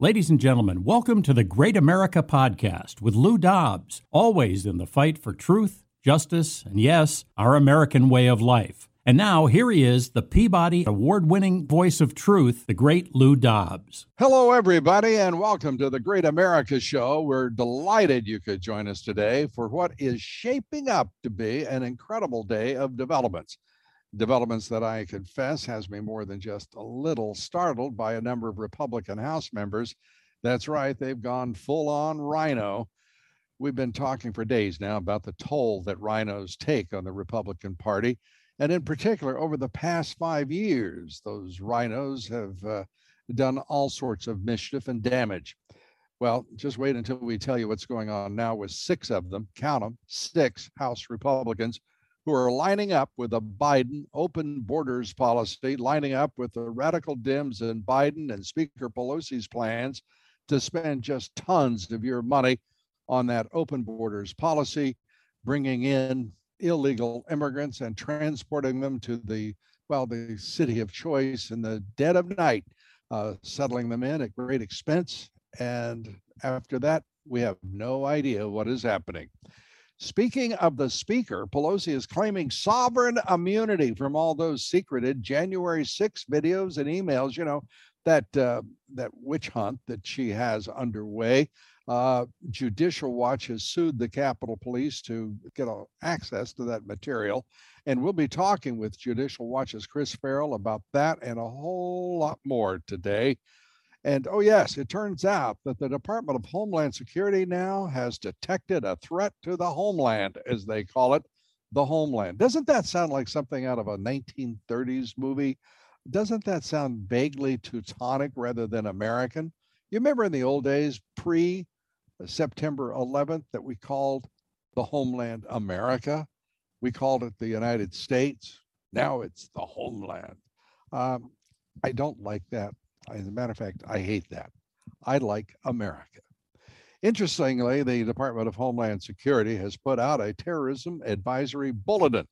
Ladies and gentlemen, welcome to the Great America Podcast with Lou Dobbs, always in the fight for truth, justice, and yes, our American way of life. And now, here he is, the Peabody Award winning voice of truth, the great Lou Dobbs. Hello, everybody, and welcome to the Great America Show. We're delighted you could join us today for what is shaping up to be an incredible day of developments. Developments that I confess has me more than just a little startled by a number of Republican House members. That's right, they've gone full on rhino. We've been talking for days now about the toll that rhinos take on the Republican Party and in particular, over the past five years, those rhinos have uh, done all sorts of mischief and damage. Well, just wait until we tell you what's going on now with six of them, count them, six House Republicans who are lining up with a Biden open borders policy, lining up with the radical Dems and Biden and Speaker Pelosi's plans to spend just tons of your money on that open borders policy, bringing in illegal immigrants and transporting them to the well the city of choice in the dead of night uh, settling them in at great expense. And after that we have no idea what is happening speaking of the speaker pelosi is claiming sovereign immunity from all those secreted january 6 videos and emails you know that uh, that witch hunt that she has underway uh, Judicial Watch has sued the Capitol Police to get a, access to that material. And we'll be talking with Judicial Watch's Chris Farrell about that and a whole lot more today. And oh, yes, it turns out that the Department of Homeland Security now has detected a threat to the homeland, as they call it, the homeland. Doesn't that sound like something out of a 1930s movie? Doesn't that sound vaguely Teutonic rather than American? You remember in the old days, pre September 11th that we called the homeland America. We called it the United States. Now it's the homeland. Um, I don't like that. As a matter of fact, I hate that. I like America. Interestingly, the Department of Homeland Security has put out a terrorism advisory bulletin.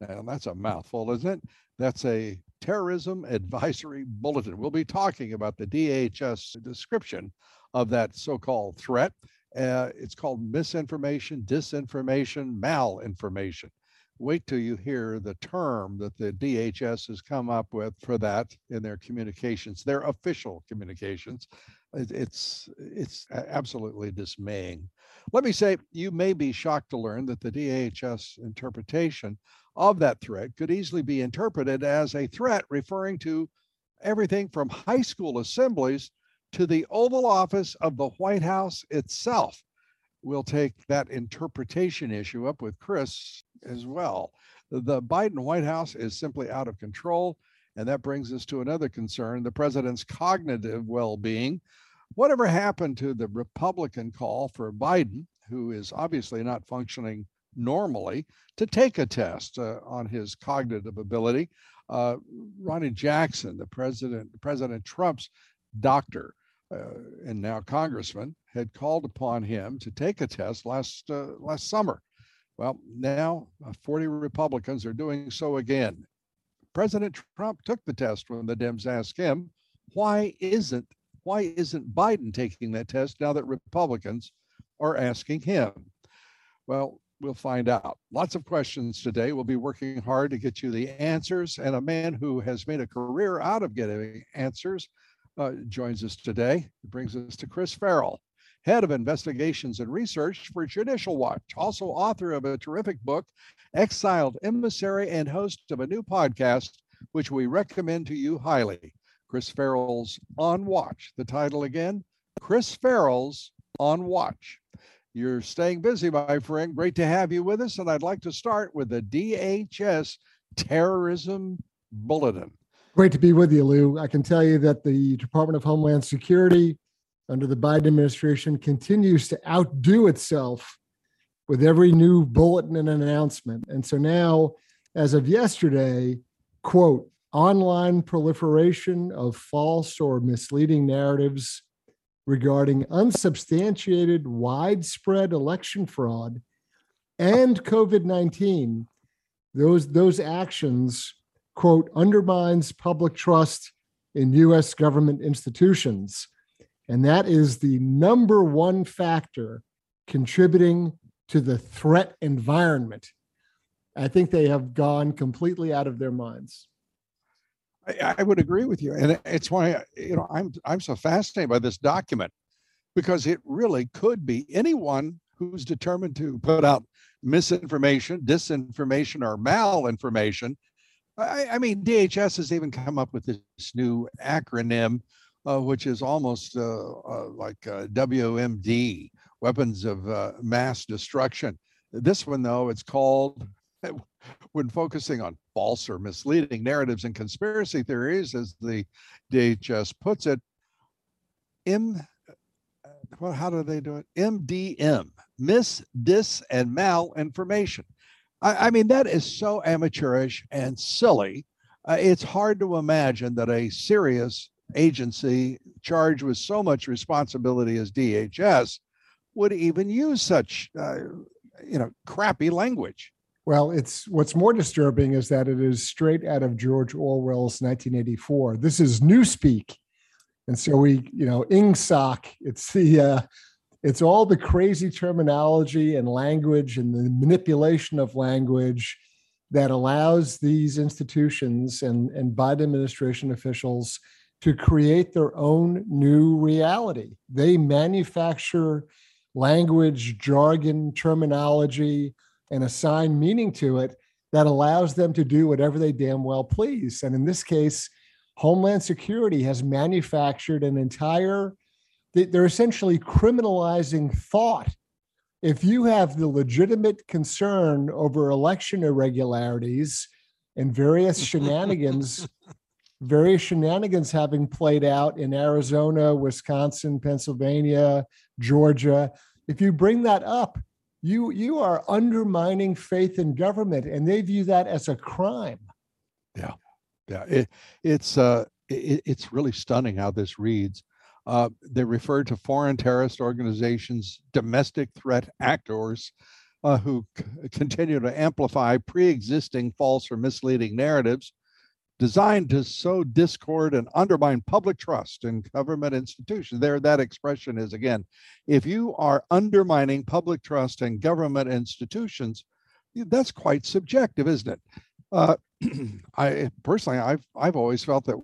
Now, that's a mouthful, isn't it? That's a terrorism advisory bulletin. We'll be talking about the DHS description of that so called threat. Uh, it's called misinformation, disinformation, malinformation. Wait till you hear the term that the DHS has come up with for that in their communications, their official communications. It's it's absolutely dismaying. Let me say, you may be shocked to learn that the DHS interpretation of that threat could easily be interpreted as a threat referring to everything from high school assemblies to the Oval Office of the White House itself. We'll take that interpretation issue up with Chris as well. The Biden White House is simply out of control. And that brings us to another concern the president's cognitive well being. Whatever happened to the Republican call for Biden, who is obviously not functioning normally, to take a test uh, on his cognitive ability? Uh, Ronny Jackson, the president, President Trump's doctor, uh, and now congressman, had called upon him to take a test last uh, last summer. Well, now uh, 40 Republicans are doing so again. President Trump took the test when the Dems asked him, "Why isn't why isn't Biden taking that test now that Republicans are asking him?" Well, we'll find out. Lots of questions today. We'll be working hard to get you the answers. And a man who has made a career out of getting answers uh, joins us today. It brings us to Chris Farrell, head of investigations and research for Judicial Watch, also author of a terrific book, Exiled Emissary, and host of a new podcast, which we recommend to you highly. Chris Farrell's On Watch. The title again Chris Farrell's On Watch. You're staying busy, my friend. Great to have you with us. And I'd like to start with the DHS Terrorism Bulletin. Great to be with you, Lou. I can tell you that the Department of Homeland Security under the Biden administration continues to outdo itself with every new bulletin and announcement. And so now, as of yesterday, quote, online proliferation of false or misleading narratives regarding unsubstantiated widespread election fraud and COVID-19, those, those actions, quote, undermines public trust in US government institutions. And that is the number one factor contributing to the threat environment. I think they have gone completely out of their minds. I, I would agree with you, and it's why you know I'm I'm so fascinated by this document because it really could be anyone who's determined to put out misinformation, disinformation, or malinformation. I, I mean, DHS has even come up with this new acronym, uh, which is almost uh, uh, like uh, WMD, weapons of mass destruction. This one, though, it's called, when focusing on false or misleading narratives and conspiracy theories, as the DHS puts it, M, well, how do they do it? MDM, mis, dis, and malinformation. I, I mean, that is so amateurish and silly. Uh, it's hard to imagine that a serious agency charged with so much responsibility as DHS would even use such, uh, you know, crappy language. Well, it's what's more disturbing is that it is straight out of George Orwell's 1984. This is newspeak, and so we, you know, ingsoc. It's the, uh, it's all the crazy terminology and language and the manipulation of language that allows these institutions and and Biden administration officials to create their own new reality. They manufacture language, jargon, terminology, and assign meaning to it that allows them to do whatever they damn well please. And in this case, Homeland Security has manufactured an entire, they're essentially criminalizing thought. If you have the legitimate concern over election irregularities and various shenanigans various shenanigans having played out in Arizona, Wisconsin, Pennsylvania, Georgia. If you bring that up, you you are undermining faith in government, and they view that as a crime. Yeah, yeah. It, it's uh, it, it's really stunning how this reads. Uh, they refer to foreign terrorist organizations, domestic threat actors, uh, who c- continue to amplify pre-existing false or misleading narratives designed to sow discord and undermine public trust in government institutions. There, that expression is again, if you are undermining public trust in government institutions, that's quite subjective, isn't it? Uh, I personally, I've I've always felt that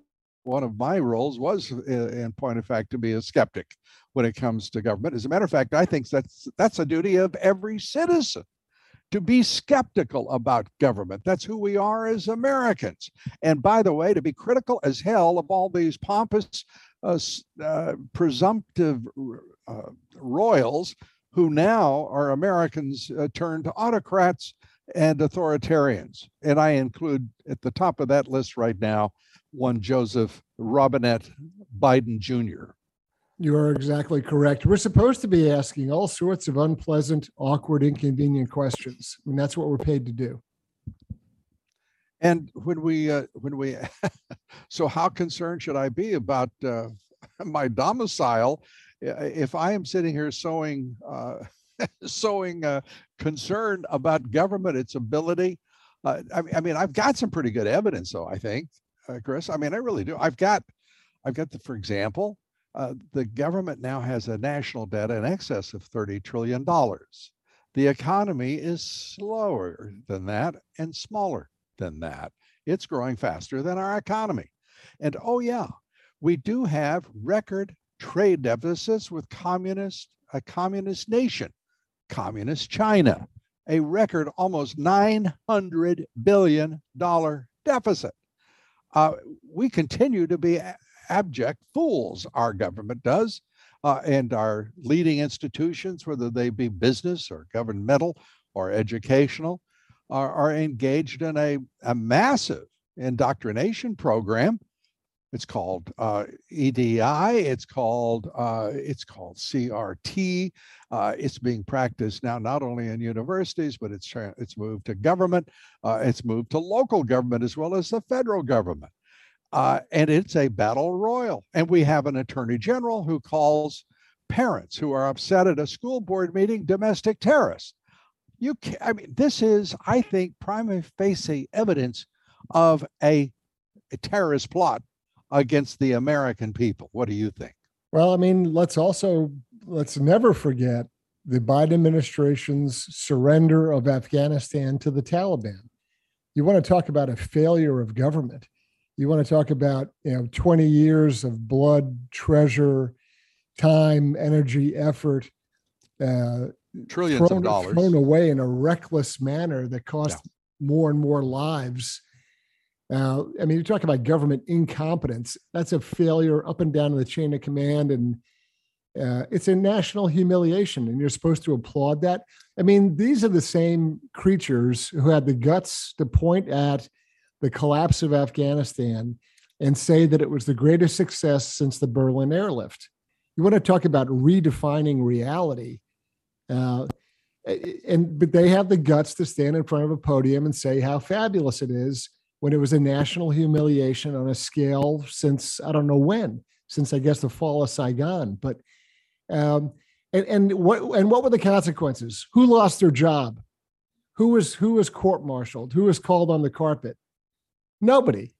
one of my roles was, in point of fact, to be a skeptic when it comes to government. As a matter of fact, I think that's that's a duty of every citizen to be skeptical about government. That's who we are as Americans. And by the way, to be critical as hell of all these pompous, uh, uh, presumptive uh, royals who now are Americans uh, turned to autocrats and authoritarians. And I include at the top of that list right now one Joseph Robinette Biden Jr. You are exactly correct. We're supposed to be asking all sorts of unpleasant, awkward, inconvenient questions. I mean, that's what we're paid to do. And when we, uh, when we, so how concerned should I be about uh, my domicile if I am sitting here sowing, uh, sowing uh, concern about government, its ability? Uh, I, I mean, I've got some pretty good evidence, though. I think, uh, Chris. I mean, I really do. I've got, I've got the, for example, uh, the government now has a national debt in excess of $30 trillion. The economy is slower than that and smaller than that. It's growing faster than our economy. And oh, yeah, we do have record trade deficits with communist, a communist nation, communist China, a record almost $900 billion deficit. Uh, we continue to be abject fools, our government does, uh, and our leading institutions, whether they be business or governmental or educational, are, are engaged in a, a massive indoctrination program. It's called uh, EDI. It's called uh, it's called CRT. Uh, it's being practiced now not only in universities, but it's it's moved to government. Uh, it's moved to local government as well as the federal government. Uh, and it's a battle royal. And we have an attorney general who calls parents who are upset at a school board meeting domestic terrorists. You can, I mean, this is, I think, prima facie evidence of a, a terrorist plot against the American people. What do you think? Well, I mean, let's also let's never forget the Biden administration's surrender of Afghanistan to the Taliban. You want to talk about a failure of government. You want to talk about, you know, 20 years of blood, treasure, time, energy, effort, uh, trillions thrown, of dollars thrown away in a reckless manner that cost yeah. more and more lives. Uh, I mean, you talk about government incompetence. That's a failure up and down the chain of command, and uh, it's a national humiliation. And you're supposed to applaud that. I mean, these are the same creatures who had the guts to point at the collapse of Afghanistan and say that it was the greatest success since the Berlin airlift. You want to talk about redefining reality. Uh, and but they have the guts to stand in front of a podium and say how fabulous it is when it was a national humiliation on a scale since I don't know when, since I guess the fall of Saigon. But um, and and what and what were the consequences? Who lost their job? Who was who was court-martialed? Who was called on the carpet? Nobody.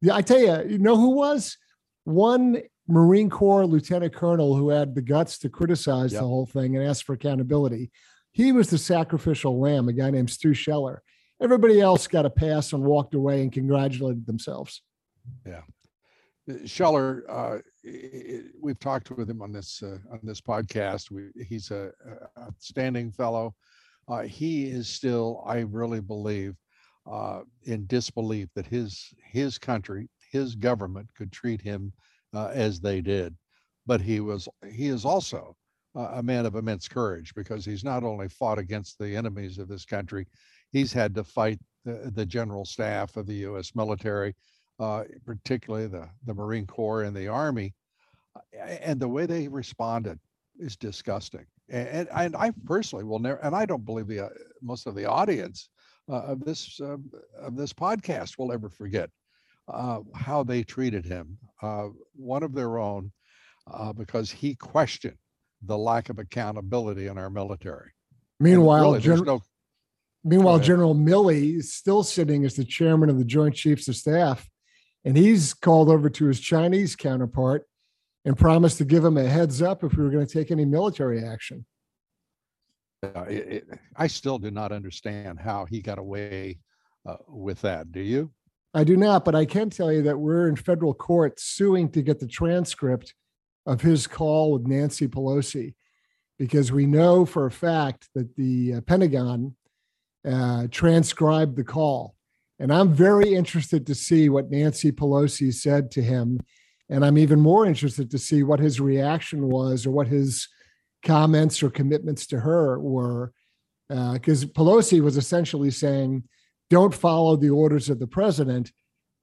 Yeah, I tell you, you know who was one Marine Corps lieutenant colonel who had the guts to criticize yep. the whole thing and ask for accountability. He was the sacrificial lamb, a guy named Stu Scheller. Everybody else got a pass and walked away and congratulated themselves. Yeah. Scheller, uh, we've talked with him on this uh, on this podcast. We, he's a, a outstanding fellow. Uh, he is still, I really believe, uh, in disbelief that his his country, his government could treat him uh, as they did. But he was he is also a man of immense courage because he's not only fought against the enemies of this country, he's had to fight the, the general staff of the U.S. military, uh, particularly the the Marine Corps and the Army, and the way they responded is disgusting. And, and I personally will never, and I don't believe the uh, most of the audience of this uh, of this podcast will ever forget uh, how they treated him, uh, one of their own, uh, because he questioned the lack of accountability in our military. Meanwhile, really, Gen- no- meanwhile, General Milley is still sitting as the chairman of the Joint Chiefs of Staff, and he's called over to his Chinese counterpart and promised to give him a heads up if we were going to take any military action. Uh, it, I still do not understand how he got away uh, with that. Do you? I do not, but I can tell you that we're in federal court suing to get the transcript of his call with Nancy Pelosi because we know for a fact that the uh, Pentagon uh, transcribed the call. And I'm very interested to see what Nancy Pelosi said to him. And I'm even more interested to see what his reaction was or what his comments or commitments to her were. Because uh, Pelosi was essentially saying, don't follow the orders of the president,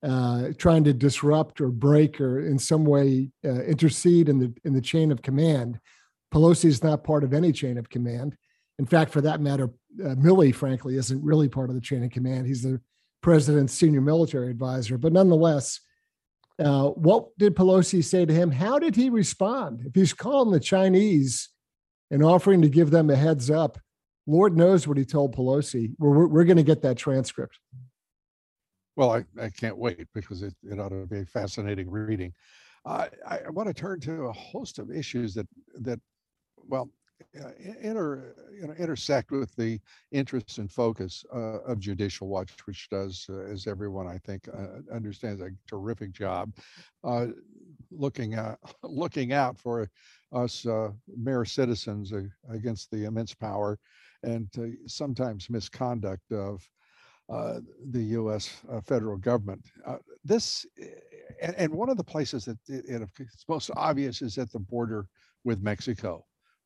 uh, trying to disrupt or break or in some way uh, intercede in the in the chain of command. Pelosi is not part of any chain of command. In fact, for that matter, uh, Milley, frankly, isn't really part of the chain of command. He's the president's senior military advisor. But nonetheless, uh, what did Pelosi say to him? How did he respond? If he's calling the Chinese and offering to give them a heads up, Lord knows what he told Pelosi. We're, we're, we're going to get that transcript. Well, I, I can't wait because it, it ought to be a fascinating reading. Uh, I, I want to turn to a host of issues that that well uh, inter, you know, intersect with the interest and focus uh, of Judicial Watch, which does, uh, as everyone I think uh, understands, a terrific job uh, looking looking out for us mere citizens against the immense power and sometimes misconduct of uh, the U.S. Uh, federal government. Uh, this, and, and, one of the places that it, it's most obvious is at the border with Mexico,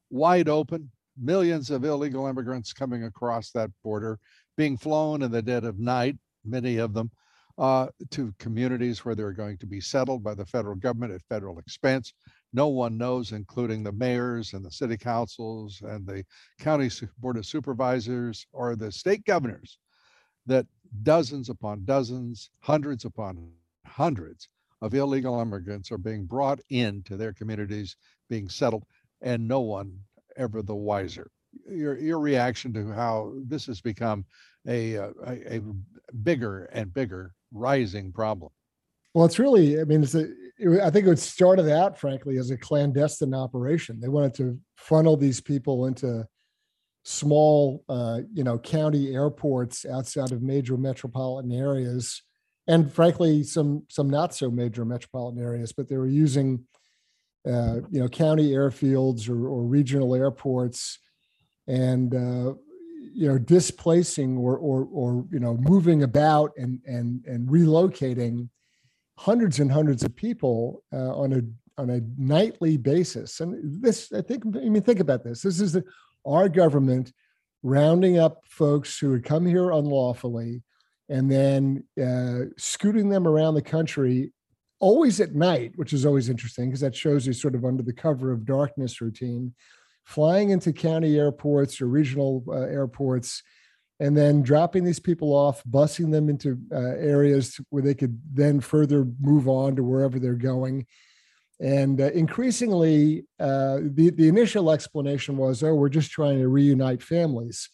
wide open, millions of illegal immigrants coming across that border, being flown in the dead of night, many of them uh, to communities where they're going to be settled by the federal government at federal expense. No one knows, including the mayors and the city councils and the county board of supervisors or the state governors, that dozens upon dozens, hundreds upon hundreds of illegal immigrants are being brought into their communities, being settled, and no one ever the wiser. Your your reaction to how this has become a uh, a, a bigger and bigger rising problem. Well, it's really, I mean, it's a, it, I think it started out, frankly, as a clandestine operation. They wanted to funnel these people into small, uh, you know, county airports outside of major metropolitan areas, and frankly, some some not so major metropolitan areas. But they were using, uh, you know, county airfields or, or regional airports, and uh, you know displacing or or or you know moving about and and and relocating hundreds and hundreds of people uh, on a on a nightly basis. And this i think i mean think about this. This is the, our government rounding up folks who had come here unlawfully and then uh, scooting them around the country always at night which is always interesting because that shows you sort of under the cover of darkness routine flying into county airports or regional uh, airports, and then dropping these people off, busing them into uh, areas where they could then further move on to wherever they're going. And uh, increasingly, uh, the, the initial explanation was, oh, we're just trying to reunite families.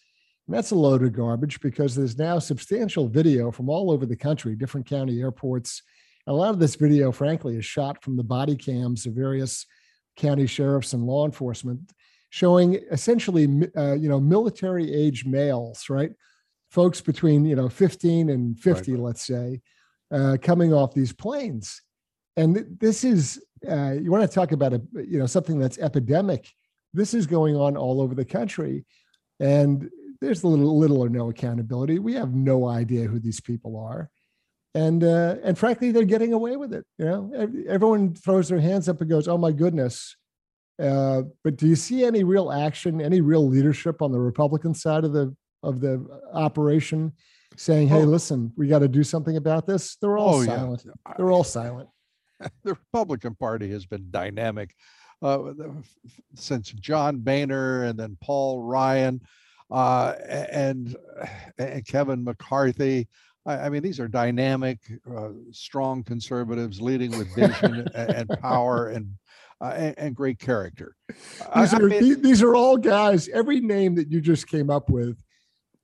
And that's a load of garbage because there's now substantial video from all over the country, different county airports. a lot of this video, frankly, is shot from the body cams of various county sheriffs and law enforcement showing essentially, uh, you know, military age males, right? Folks between, you know, 15 and 50, right. let's say, uh, coming off these planes. And th- this is, uh, you want to talk about a, you know, something that's epidemic. This is going on all over the country. And there's little, little or no accountability. We have no idea who these people are and uh, and frankly, they're getting away with it. You know, everyone throws their hands up and goes, "Oh my goodness, uh, but do you see any real action, any real leadership on the Republican side of the of the operation, saying, "Hey, oh. listen, we got to do something about this"? They're all oh, silent. Yeah. They're all silent. The Republican Party has been dynamic uh, since John Boehner and then Paul Ryan uh, and and Kevin McCarthy. I, I mean, these are dynamic, uh, strong conservatives leading with vision and, and power and uh, and, and, great character. These are, mean, these are all guys, every name that you just came up with,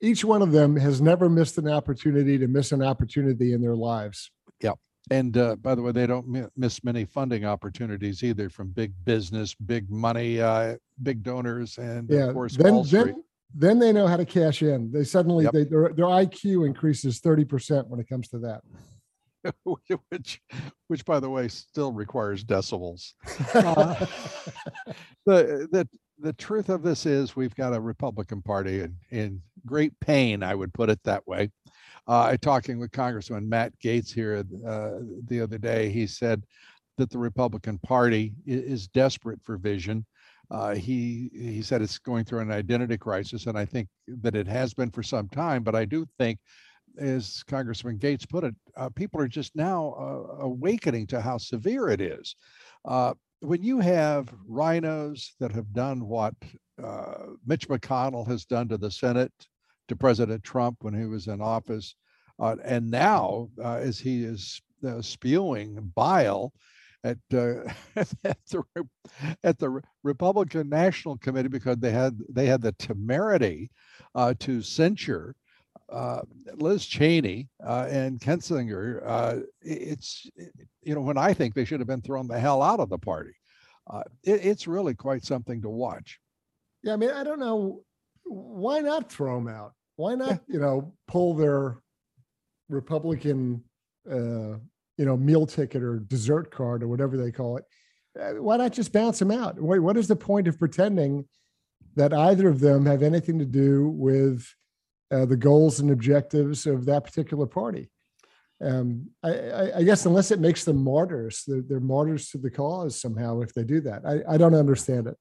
each one of them has never missed an opportunity to miss an opportunity in their lives. Yeah. And uh, by the way, they don't miss many funding opportunities either from big business, big money, uh, big donors, and yeah, of course, then, Wall Street. Then, then they know how to cash in. They suddenly yep. they, their, their IQ increases 30% when it comes to that. which which by the way still requires decibels uh, the the the truth of this is we've got a republican party in, in great pain i would put it that way uh, talking with congressman matt Gaetz here uh, the other day he said that the republican party is, is desperate for vision uh, he he said it's going through an identity crisis, and I think that it has been for some time. But I do think as Congressman Gaetz put it, uh, people are just now uh, awakening to how severe it is. Uh, when you have rhinos that have done what uh, Mitch McConnell has done to the Senate, to President Trump when he was in office, uh, and now uh, as he is spewing bile at, at the at the Republican National Committee because they had they had the temerity to censure uh, Liz Cheney uh, and Kinzinger, uh, it's, you know when I think they should have been thrown the hell out of the party. Uh, it, it's really quite something to watch. Yeah, I mean, I don't know why not throw them out. Why not, you know, pull their Republican, uh, you know, meal ticket or dessert card or whatever they call it. Uh, why not just bounce them out? Wait, what is the point of pretending that either of them have anything to do with? Uh, the goals and objectives of that particular party. Um, I, I, I, guess unless it makes them martyrs, they're, they're, martyrs to the cause somehow if they do that. I, I don't understand it.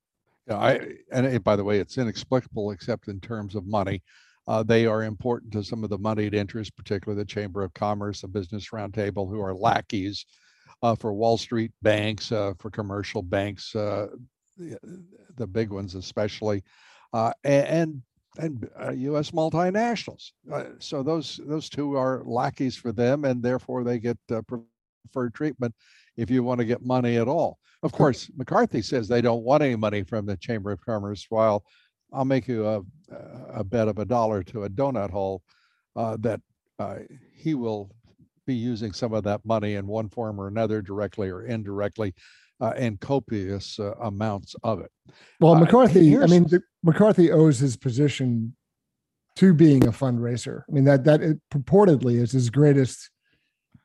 Yeah, I and it, by the way, it's inexplicable except in terms of money. Uh, they are important to some of the moneyed interests, particularly the Chamber of Commerce, the Business Roundtable, who are lackeys uh, for Wall Street banks, uh, for commercial banks, uh, the, the, big ones especially, uh, and and U.S. Uh, multinationals. so those those two are lackeys for them, and therefore they get preferred treatment if you want to get money at all. Of course, McCarthy says they don't want any money from the Chamber of Commerce, while I'll make you a, a bet of a dollar to a donut hole uh, that uh, he will be using some of that money in one form or another, directly or indirectly, uh, and copious uh, amounts of it. Well, uh, McCarthy, I mean, the, McCarthy owes his position to being a fundraiser. I mean, that that purportedly is his greatest.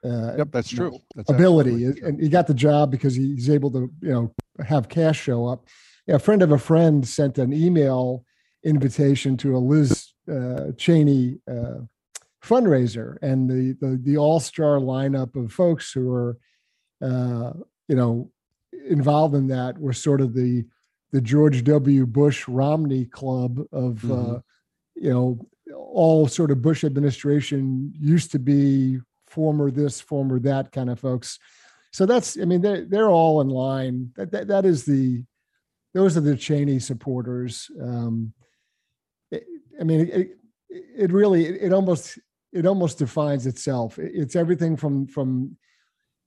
Uh, yep, that's true. That's ability, and he got the job because he's able to, you know, have cash show up a friend of a friend sent an email invitation to a Liz uh, Cheney uh, fundraiser, and the the, the all star lineup of folks who are, uh, you know, involved in that were sort of the the George W. Bush Romney club of, uh, mm-hmm. you know, all sort of Bush administration used to be former this, former that kind of folks. So that's, I mean, they're, they're all in line. That, that, that is the, those are the Cheney supporters. Um, it, I mean, it, it really, it, it, almost, it almost defines itself. It's everything from from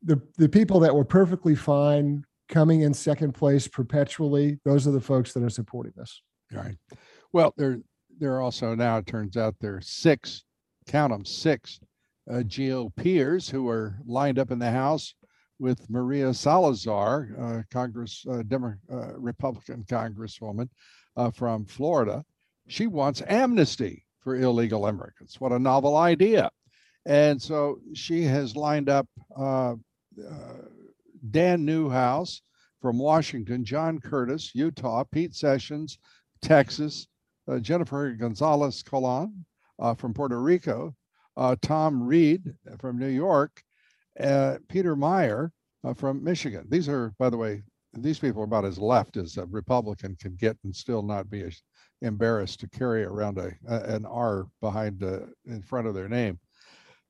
the the people that were perfectly fine coming in second place perpetually. Those are the folks that are supporting this. Right. Well, there there are also now it turns out there are six, count them six, uh, GOPers who are lined up in the House with Maria Salazar, uh, Congress uh, Demo- uh, Republican Congresswoman uh, from Florida. She wants amnesty for illegal immigrants. What a novel idea! And so she has lined up uh, uh, Dan Newhouse from Washington, John Curtis, Utah, Pete Sessions, Texas, Jennifer Gonzalez Colon from Puerto Rico, Tom Reed from New York, uh, Peter Meijer uh, from Michigan. These are, by the way, these people are about as left as a Republican can get and still not be embarrassed to carry around a, a an R behind uh, in front of their name.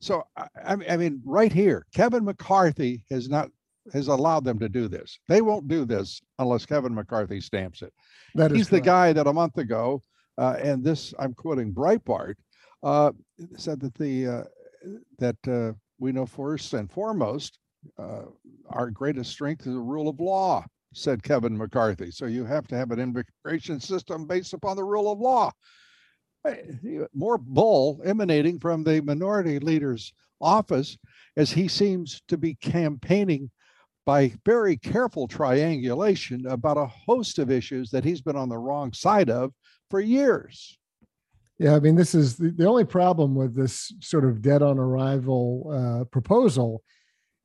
So I, I mean, right here, Kevin McCarthy has not has allowed them to do this. They won't do this unless Kevin McCarthy stamps it. That He's the guy that a month ago, uh, and this I'm quoting Breitbart, uh, said that the uh, that uh, we know first and foremost, uh, our greatest strength is the rule of law, said Kevin McCarthy. So you have to have an immigration system based upon the rule of law. More bull emanating from the minority leader's office as he seems to be campaigning by very careful triangulation about a host of issues that he's been on the wrong side of for years. Yeah, I mean, this is the, the only problem with this sort of dead on arrival uh, proposal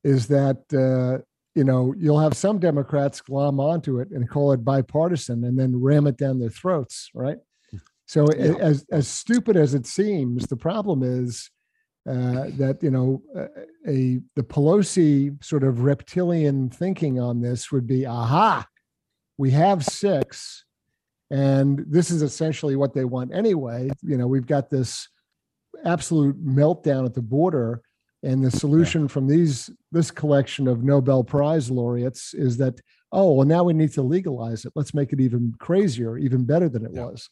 is that uh, you know you'll have some Democrats glom onto it and call it bipartisan and then ram it down their throats, right? So yeah. as as stupid as it seems, the problem is uh, that you know a the Pelosi sort of reptilian thinking on this would be, aha, we have six and this is essentially what they want anyway. You know, we've got this absolute meltdown at the border. And the solution yeah. from these this collection of Nobel Prize laureates is that, oh, well, now we need to legalize it. Let's make it even crazier, even better than it yeah. was.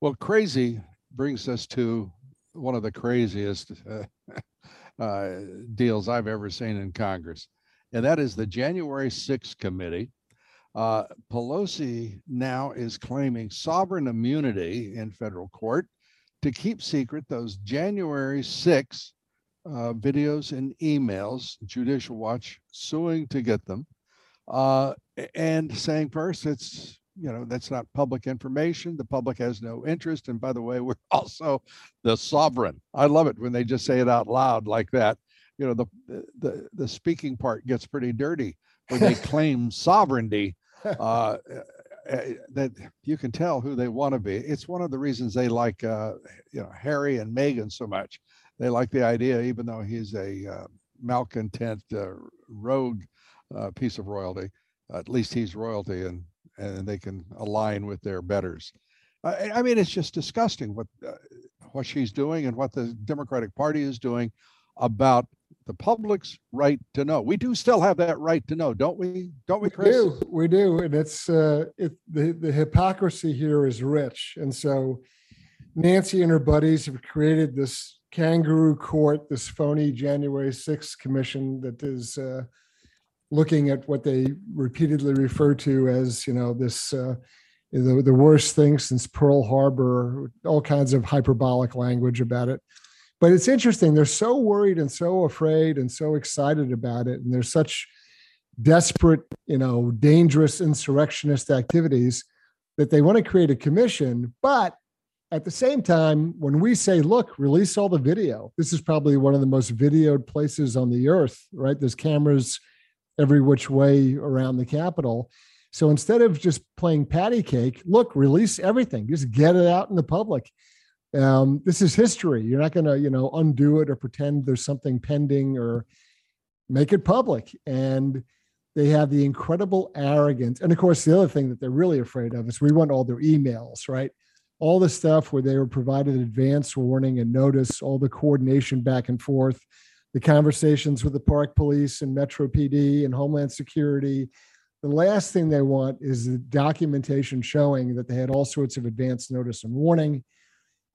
Well, crazy brings us to one of the craziest uh, uh, deals I've ever seen in Congress, and that is the January 6th committee uh, Pelosi now is claiming sovereign immunity in federal court to keep secret those January 6 uh, videos and emails, Judicial Watch suing to get them, uh, and saying first it's you know that's not public information the public has no interest and by the way we're also the sovereign i love it when they just say it out loud like that you know the the the speaking part gets pretty dirty when they claim sovereignty uh, eh, that you can tell who they want to be. It's one of the reasons they like, uh, you know, Harry and Meghan so much. They like the idea, even though he's a uh, malcontent uh, rogue uh, piece of royalty. at least he's royalty, and and they can align with their betters. I, I mean, it's just disgusting what uh, what she's doing and what the Democratic Party is doing about the public's right to know. We do still have that right to know, don't we? Don't we, Chris? We do. We do, and it's uh, it the the hypocrisy here is rich, and so Nancy and her buddies have created this kangaroo court, this phony January 6th commission that is uh, looking at what they repeatedly refer to as, you know, this uh, the, the worst thing since Pearl Harbor, all kinds of hyperbolic language about it. But it's interesting. They're so worried and so afraid and so excited about it. And there's such desperate, you know, dangerous insurrectionist activities that they want to create a commission. But at the same time, when we say, look, release all the video, this is probably one of the most videoed places on the earth, right? There's cameras every which way around the Capitol. So instead of just playing patty cake, look, release everything. Just get it out in the public. Um, this is history. You're not going to, you know, undo it or pretend there's something pending or make it public. And they have the incredible arrogance. And of course, the other thing that they're really afraid of is we want all their emails, right? All the stuff where they were provided advance warning and notice, all the coordination back and forth, the conversations with the park police and Metro PD and Homeland Security, the last thing they want is the documentation showing that they had all sorts of advance notice and warning.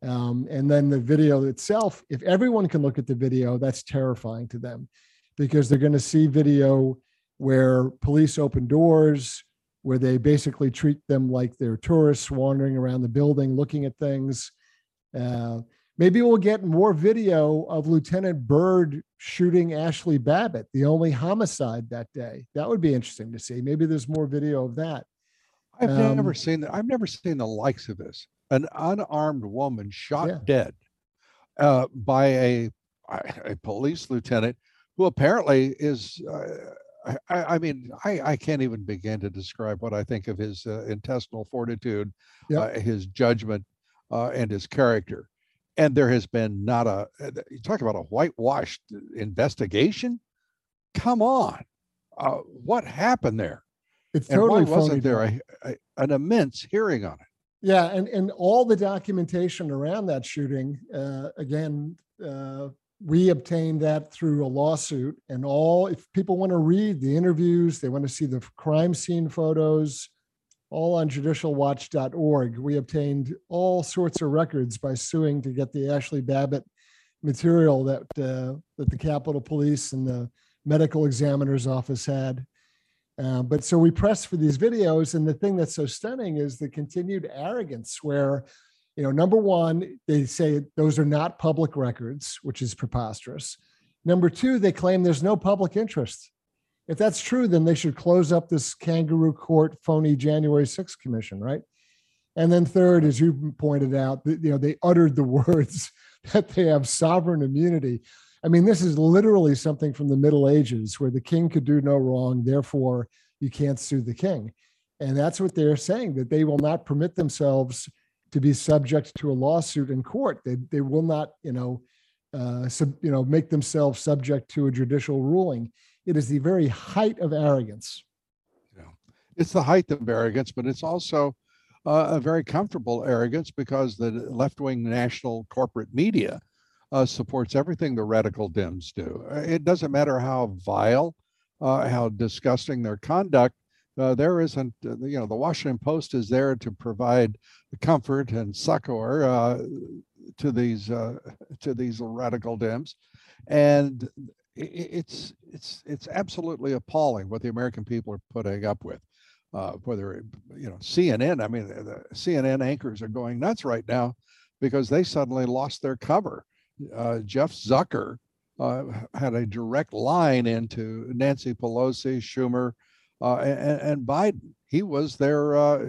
Um, and then the video itself, if everyone can look at the video, that's terrifying to them because they're going to see video where police open doors, where they basically treat them like they're tourists wandering around the building looking at things. Uh, maybe we'll get more video of Lieutenant Byrd shooting Ashley Babbitt, the only homicide that day. That would be interesting to see. Maybe there's more video of that. I've um, never seen that. I've never seen the likes of this. An unarmed woman shot yeah. dead uh, by a a police lieutenant who apparently is. Uh, I, I, mean, I, I can't even begin to describe what I think of his uh, intestinal fortitude, yep. Uh, his judgment, uh, and his character and there has been not a uh, you talk about a whitewashed investigation? Come on. Uh, what happened there? It's and totally why wasn't there a, a, an immense hearing on it? Yeah and and all the documentation around that shooting uh, again uh, we obtained that through a lawsuit and all if people want to read the interviews they want to see the crime scene photos all on judicialwatch.org. We obtained all sorts of records by suing to get the Ashley Babbitt material that uh, that the Capitol Police and the medical examiner's office had. Uh, but so we pressed for these videos, and the thing that's so stunning is the continued arrogance. Where, you know, number one, they say those are not public records, which is preposterous. Number two, they claim there's no public interest. If that's true, then they should close up this kangaroo court phony January 6th commission, right? And then third, as you pointed out, you know, they uttered the words that they have sovereign immunity. I mean, this is literally something from the Middle Ages where the king could do no wrong, therefore you can't sue the king. And that's what they're saying, that they will not permit themselves to be subject to a lawsuit in court. They, they will not, you know, uh, sub, you know, make themselves subject to a judicial ruling. It is the very height of arrogance. Yeah. It's the height of arrogance, but it's also uh, a very comfortable arrogance because the left wing national corporate media uh, supports everything the radical Dems do. Uh, it doesn't matter how vile, uh, how disgusting their conduct. Uh, there isn't, uh, you know, the Washington Post is there to provide comfort and succor to these to these radical Dems, and it's it's it's absolutely appalling what the American people are putting up with. Uh, whether you know CNN, I mean the CNN anchors are going nuts right now because they suddenly lost their cover. Uh, Jeff Zucker uh, had a direct line into Nancy Pelosi, Schumer, uh, and, and, Biden. He was their uh,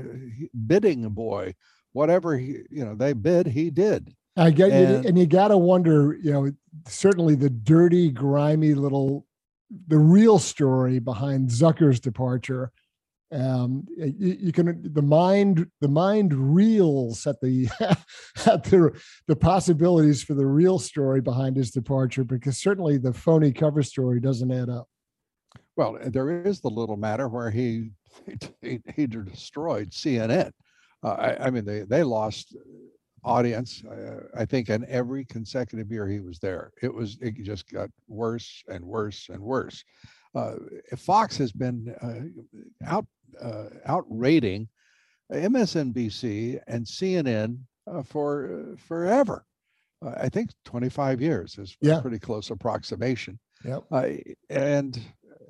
bidding boy. Whatever he, you know, they bid, he did. I get and, you, and you got to wonder, you know, certainly the dirty, grimy little, the real story behind Zucker's departure. Um, you, you, can the mind the mind reels at the at the the possibilities for the real story behind his departure because certainly the phony cover story doesn't add up. Well, there is the little matter where he he, he destroyed CNN Uh, I, I mean, they they lost audience. Uh, I think in every consecutive year he was there, it was it just got worse and worse and worse. Uh, Fox has been uh, out uh, outrating MSNBC and CNN uh, for uh, forever. I think 25 years is a Yeah. pretty close approximation. Yep. Uh, and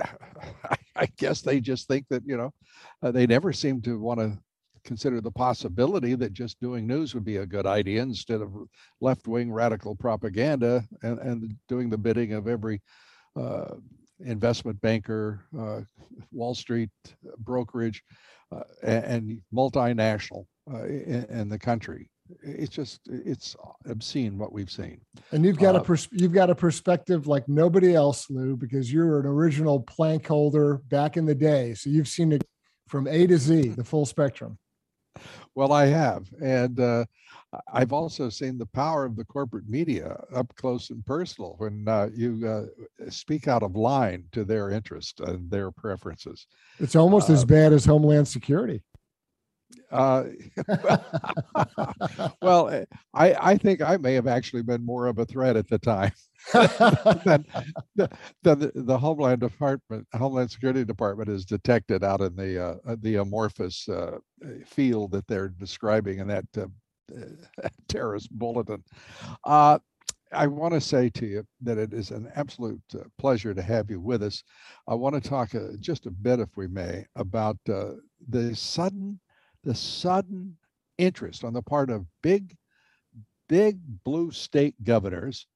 I, I guess they just think that you know uh, they never seem to want to consider the possibility that just doing news would be a good idea instead of left-wing radical propaganda and, and doing the bidding of every uh, investment banker, uh, Wall Street brokerage, uh, a- and, multinational uh, in, in the country. It's just it's obscene what we've seen. And you've got a Uh, pers- you've got a perspective like nobody else, Lou, because you're an original plank holder back in the day. So you've seen it from A to Z, the full spectrum. Well, I have, and uh, I've also seen the power of the corporate media up close and personal when uh, you uh, speak out of line to their interest and their preferences. It's almost as Uh, bad as Homeland Security. Uh, well, eh, I I think I may have actually been more of a threat at the time than the, the, the Homeland Department, Homeland Security Department is detected out in the uh, uh, the amorphous uh, uh, field that they're describing in that uh, uh, terrorist bulletin. I want to say to you that it is an absolute pleasure to have you with us. I want to talk just a bit, if we may, about the sudden, the sudden interest on the part of big, big blue state governors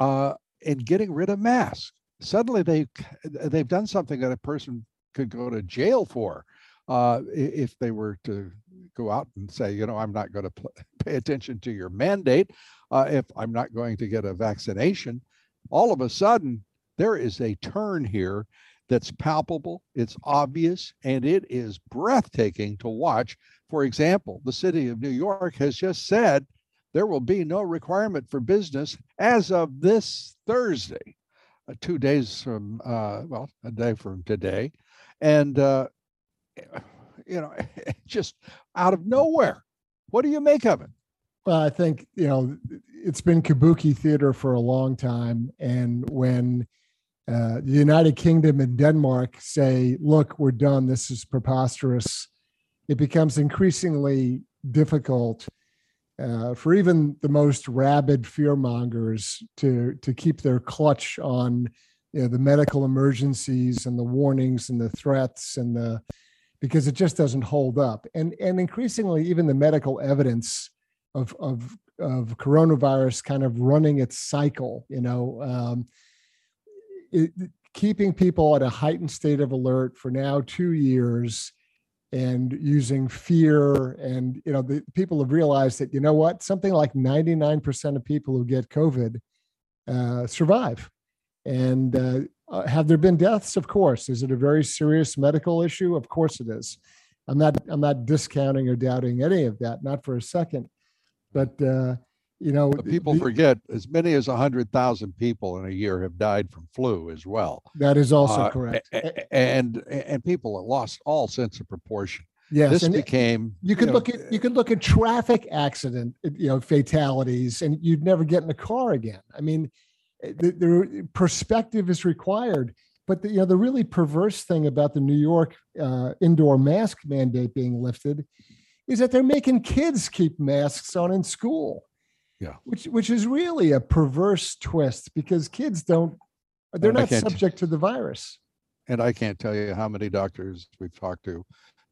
uh, in getting rid of masks. Suddenly, they they've done something that a person could go to jail for uh, if they were to go out and say, you know, I'm not going to pay attention to your mandate uh, if I'm not going to get a vaccination. All of a sudden, there is a turn here that's palpable, it's obvious, and it is breathtaking to watch. For example, the city of New York has just said there will be no requirement for business as of this Thursday, uh, two days from, uh, well, a day from today. And, uh, you know, just out of nowhere. What do you make of it? Well, I think you know it's been kabuki theater for a long time, and when uh, the United Kingdom and Denmark say, "Look, we're done. This is preposterous," it becomes increasingly difficult uh, for even the most rabid fearmongers to to keep their clutch on you know, the medical emergencies and the warnings and the threats and the because it just doesn't hold up, and and increasingly even the medical evidence of of of coronavirus kind of running its cycle you know um, it, keeping people at a heightened state of alert for now two years and using fear and you know the people have realized that you know what something like 99% of people who get covid uh, survive. And uh, uh, have there been deaths? Of course. Is it a very serious medical issue? Of course it is. I'm not i'm not discounting or doubting any of that not for a second. But uh, you know, But people the- forget as many as 100,000 people in a year have died from flu as well. that is also Uh, correct. And, and people have lost all sense of proportion. yes, This and became. you could know, look at you could look at traffic accident, you know, fatalities, and you'd never get in a car again. I mean, eh, the, the perspective is required. But the, you know, the really perverse thing about the New York uh, indoor mask mandate being lifted is that they're making kids keep masks on in school. Yeah. which which is really a perverse twist because kids don't they're And not subject to the virus. And I can't tell you how many doctors we've talked to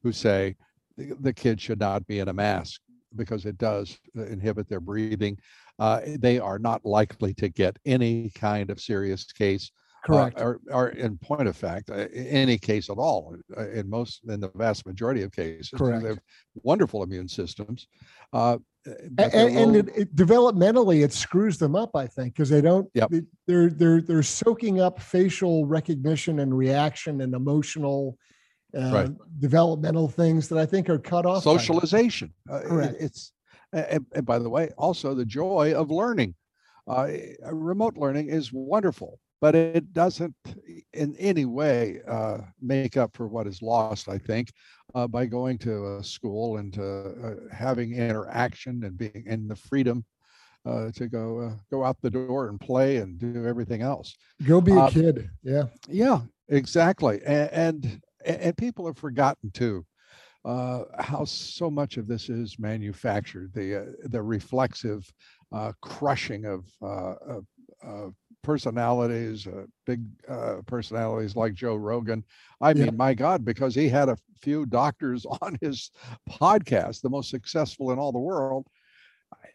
who say the, the kid should not be in a mask because it does uh, inhibit their breathing. Uh, they are not likely to get any kind of serious case. Uh, Correct. or, or in point of fact, uh, any case at all. uh, In most, in the vast majority of cases, Correct. they have wonderful immune systems. Uh, A- but they're and, and it, it- developmentally it screws them up i think because they don't Yep. they, they're they're they're soaking up facial recognition and reaction and emotional uh, Right. developmental things that i think are cut off socialization. Uh, it- Correct. It's and, and by the way, also the joy of learning. Uh, remote learning is wonderful, but it doesn't in any way uh, make up for what is lost, I think, uh, by going to a school and uh, having interaction and being in the freedom uh, to go uh, go out the door and play and do everything else. Go be a uh, kid. Yeah. Yeah, exactly. And, and, and people have forgotten too uh, how so much of this is manufactured. The uh, the reflexive uh, crushing of, of personalities, big personalities like Joe Rogan. I mean, yeah. my God, because he had a few doctors on his podcast, the most successful in all the world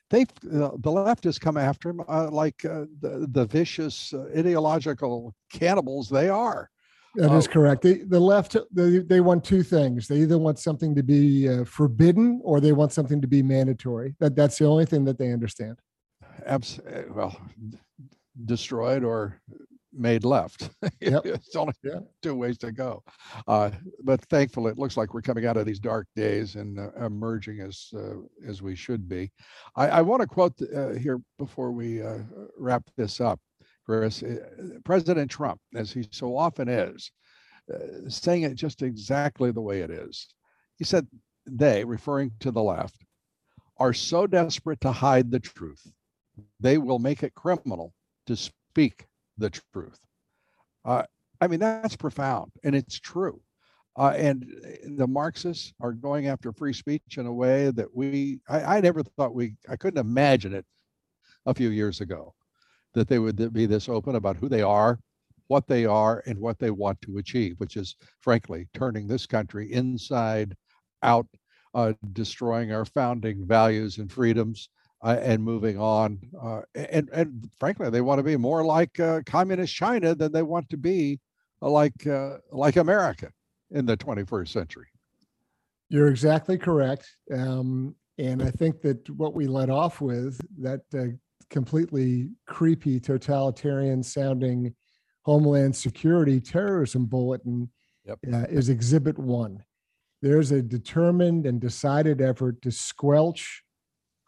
they uh, the has come after him uh, like uh, the, the vicious uh, ideological cannibals they are. That is uh, correct. The, the left they, they want two things. They either want something to be uh, forbidden or they want something to be mandatory. That that's the only thing that they understand. Abs- well, destroyed or made left. Yep. it's only two ways to go. Uh, but thankfully, it looks like we're coming out of these dark days and uh, emerging as uh, as we should be. I, I want to quote uh, here before we uh, wrap this up, Chris. Uh, President Trump, as he so often is, saying it just exactly the way it is. He said, "They, referring to the left, are so desperate to hide the truth, they will make it criminal to speak the truth. Uh, I mean, that's profound and it's true. Uh, and eh, the Marxists are going after free speech in a way that we, I, I, never thought we, I couldn't imagine it a few years ago that they would be this open about who they are, what they are, and what they want to achieve, which is frankly turning this country inside out, uh, destroying our founding values and freedoms, uh, and moving on. Uh, and and frankly, they want to be more like uh, communist China than they want to be uh, like uh, like America in the 21st century. You're exactly correct, um, and I think that what we let off with that uh, completely creepy, totalitarian sounding Homeland Security terrorism bulletin yep. is Exhibit One. There's a determined and decided effort to squelch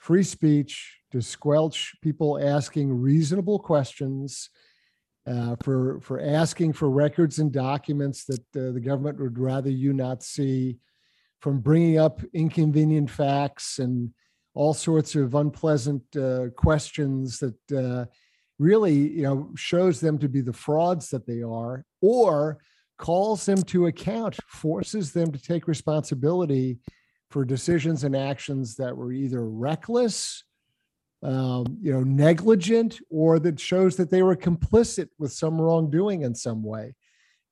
free speech to squelch people asking reasonable questions, uh, for for asking for records and documents that uh, the government would rather you not see, from bringing up inconvenient facts and all sorts of unpleasant uh, questions that uh, really you know shows them to be the frauds that they are, or calls them to account, forces them to take responsibility for decisions and actions that were either reckless, um, you know, negligent, or that shows that they were complicit with some wrongdoing in some way.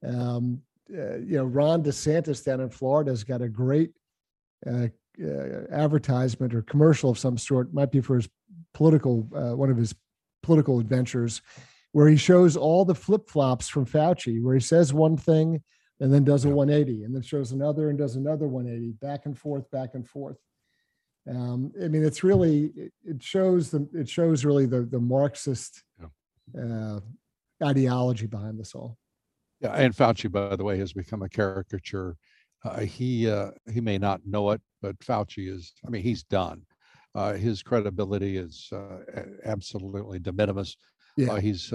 Um, uh, you know, Ron DeSantis down in Florida has got a great uh, uh, advertisement or commercial of some sort, might be for his political, uh, one of his political adventures, where he shows all the flip flops from Fauci, where he says one thing and then does a 180 and then shows another and does another 180 back and forth back and forth. Um, i mean it's really it shows the it shows really the the marxist uh, ideology behind this all. Yeah and fauci by the way has become a caricature. Uh, he uh, he may not know it but fauci is i mean he's done. Uh, his credibility is uh, absolutely de minimis. Yeah. Uh, he's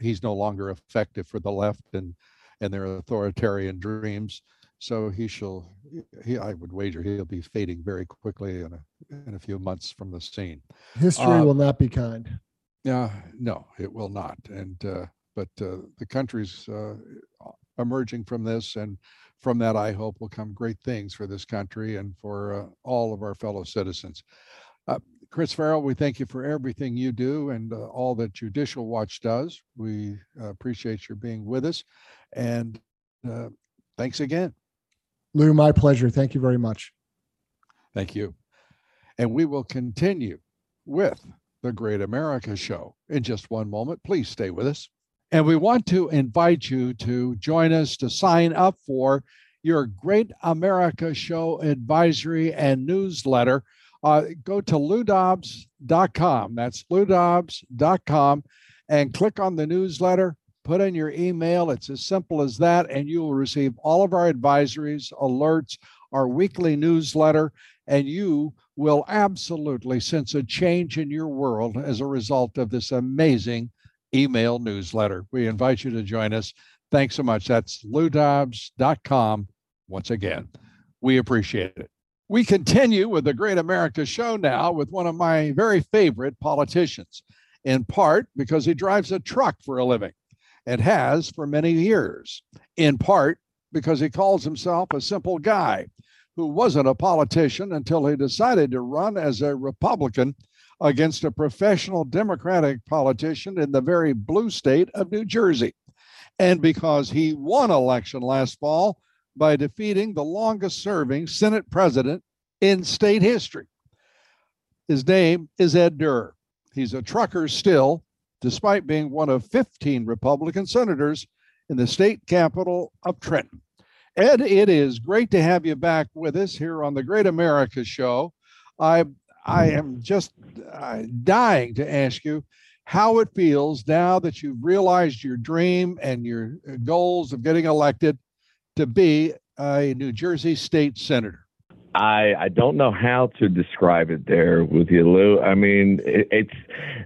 he's no longer effective for the left and and their authoritarian dreams. So he shall, he, I would wager he'll be fading very quickly in a, in a few months from the scene. History uh, will not be kind. Yeah, no, it will not. And, uh, but uh, the country's uh, emerging from this, and from that, I hope will come great things for this country and for uh, all of our fellow citizens. Uh, Chris Farrell, we thank you for everything you do and uh, all that Judicial Watch does. We uh, appreciate your being with us. And uh, thanks again. Lou, my pleasure. Thank you very much. Thank you. And we will continue with the Great America Show in just one moment. Please stay with us. And we want to invite you to join us to sign up for your Great America Show advisory and newsletter. Uh, go to loudobbs.com. That's loudobbs.com and click on the newsletter put in your email. It's as simple as that, and you will receive all of our advisories, alerts, our weekly newsletter, and you will absolutely sense a change in your world as a result of this amazing email newsletter. We invite you to join us. Thanks so much. That's loudobbs.com once again. We appreciate it. We continue with the Great America Show now with one of my very favorite politicians, in part because he drives a truck for a living and has for many years, in part because he calls himself a simple guy who wasn't a politician until he decided to run as a Republican against a professional Democratic politician in the very blue state of New Jersey. And because he won election last fall by defeating the longest serving Senate president in state history. His name is Ed Durr. He's a trucker still, despite being one of 15 Republican senators in the state capital of Trenton. Ed, it is great to have you back with us here on the Great America Show. I I am just uh, dying to ask you how it feels now that you've realized your dream and your uh, goals of getting elected to be a New Jersey state senator. I I don't know how to describe it there with you, Lou. I mean, it, it's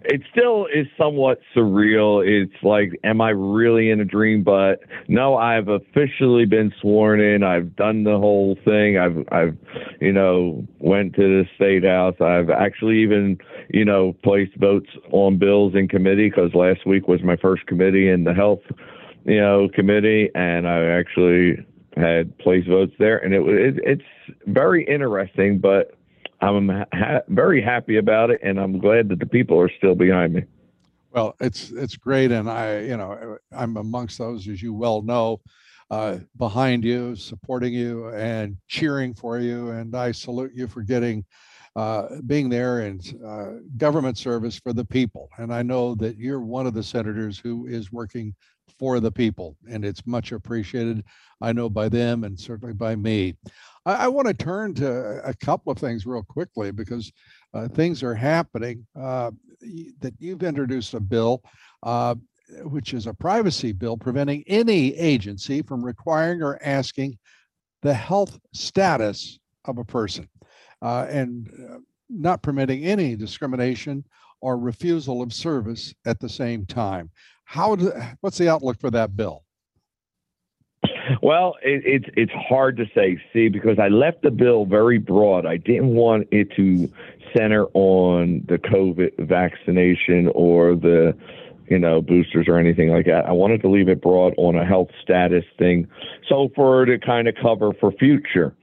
it still is somewhat surreal. It's like, am I really in a dream? But no, I've officially been sworn in. I've done the whole thing. I've I've you know went to the state house. I've actually even you know placed votes on bills in committee because last week was my first committee in the health you know committee, and I actually had place votes there, and it, it it's very interesting. But I'm ha- very happy about it, and I'm glad that the people are still behind me. Well, it's it's great, and I you know I'm amongst those as you well know, uh, behind you, supporting you, and cheering for you, and I salute you for getting. Uh, being there in uh, government service for the people. And I know that you're one of the senators who is working for the people, and it's much appreciated. I know by them and certainly by me. I, I want to turn to a couple of things real quickly because uh, things are happening. Uh, that you've introduced a bill, uh, which is a privacy bill preventing any agency from requiring or asking the health status of a person uh, and uh, not permitting any discrimination or refusal of service at the same time. How do, what's the outlook for that bill? Well, it, it's it's hard to say, see, because I left the bill very broad. I didn't want it to center on the COVID vaccination or the you know boosters or anything like that. I wanted to leave it broad on a health status thing, so for to kind of cover for future.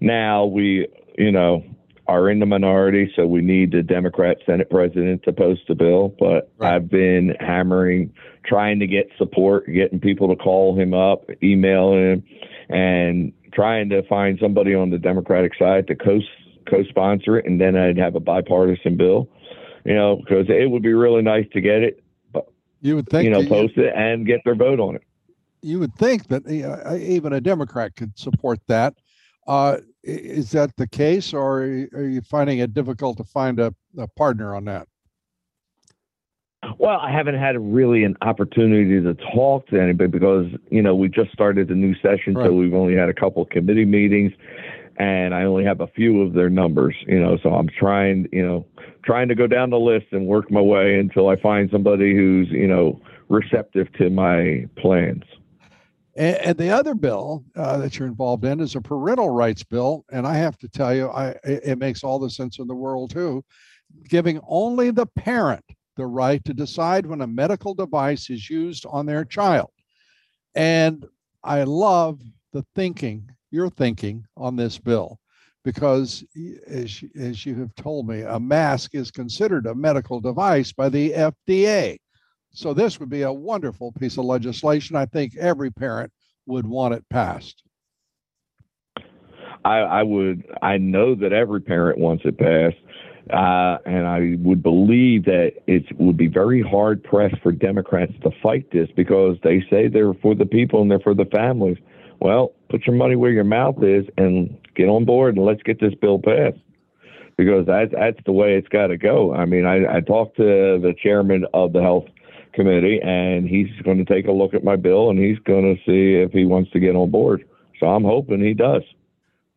Now we, you know, are in the minority, so we need the Democrat Senate president to post a bill. But right. I've been hammering, trying to get support, getting people to call him up, email him, and trying to find somebody on the Democratic side to co co-sponsor it, and then I'd have a bipartisan bill. You know, because it would be really nice to get it. But you would think you know post it and get their vote on it. You would think that uh, even a Democrat could support that. Uh, is that the case, or are you finding it difficult to find a, a partner on that? Well, I haven't had really an opportunity to talk to anybody because you know we just started the new session, right. so we've only had a couple committee meetings, and I only have a few of their numbers. You know, so I'm trying, you know, trying to go down the list and work my way until I find somebody who's you know receptive to my plans. And, and the other bill uh, that you're involved in is a parental rights bill, and I have to tell you, I it makes all the sense in the world too, giving only the parent the right to decide when a medical device is used on their child. And I love the thinking, your thinking on this bill, because as, as you have told me, a mask is considered a medical device by the FDA. So this would be a wonderful piece of legislation. I think every parent would want it passed. I, I would. I know that every parent wants it passed, uh, and I would believe that it would be very hard pressed for Democrats to fight this because they say they're for the people and they're for the families. Well, put your money where your mouth is and get on board and let's get this bill passed because that's that's the way it's got to go. I mean, I, I talked to the chairman of the health committee, and he's going to take a look at my bill and he's going to see if he wants to get on board. So I'm hoping he does.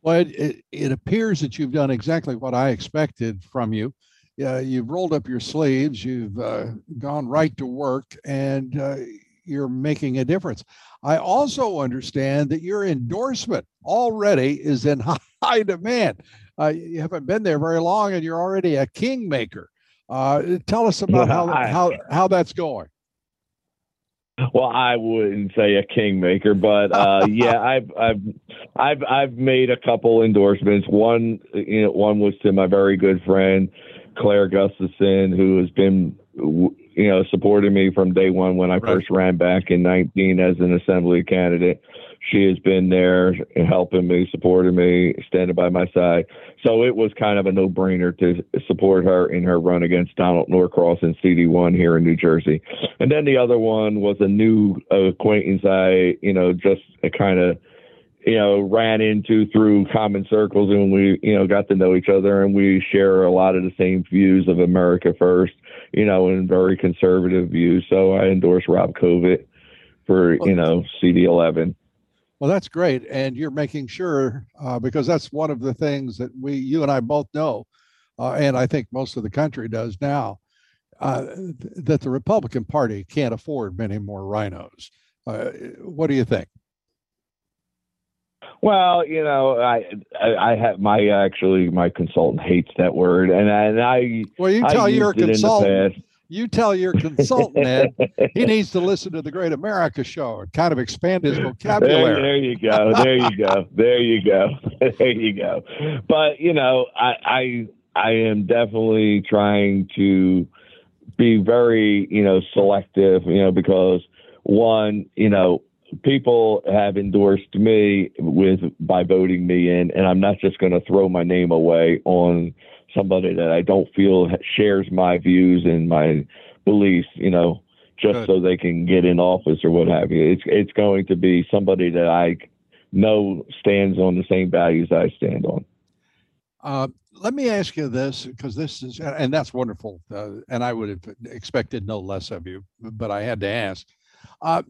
Well, it, it, appears that you've done exactly what I expected from you. uh, you've rolled up your sleeves, you've uh, gone right to work, and uh, you're making a difference. I also understand that your endorsement already is in high demand. Uh, you haven't been there very long, and you're already a kingmaker. Uh, tell us about how, how how that's going. Well, I wouldn't say a kingmaker, but uh, yeah, I've I've I've I've made a couple endorsements. One, you know, one was to my very good friend Claire Gustafson, who has been you know supporting me from day one when I right. first ran back in 19 as an assembly candidate she has been there helping me, supporting me, standing by my side. So it was kind of a no brainer to support her in her run against Donald Norcross in CD1 here in New Jersey. And then the other one was a new acquaintance I, you know, just kind of, you know, ran into through common circles and we, you know, got to know each other and we share a lot of the same views of America first, you know, and very conservative views. So I endorse Rob Covitt for, you know, CD11. Well, that's great, and you're making sure uh, because that's one of the things that we, you and I both know, uh, and I think most of the country does now, uh, th- that the Republican Party can't afford many more RINOs. Uh, what do you think? Well, you know, I, I, I have my actually my consultant hates that word, and I, and I well, you tell your consultant you tell your consultant Ed, he needs to listen to the Great America Show and kind of expand his vocabulary. There, there you go. There you go. There you go. There you go. But you know, I I I am definitely trying to be very you know selective. You know, because one, you know, people have endorsed me with by voting me in, and I'm not just going to throw my name away on somebody that I don't feel shares my views and my beliefs, you know, just Good. so they can get in office or what have you. It's it's going to be somebody that I know stands on the same values I stand on. Uh, let me ask you this because this is and that's wonderful uh, and i would have expected no less of you but i had to ask uh,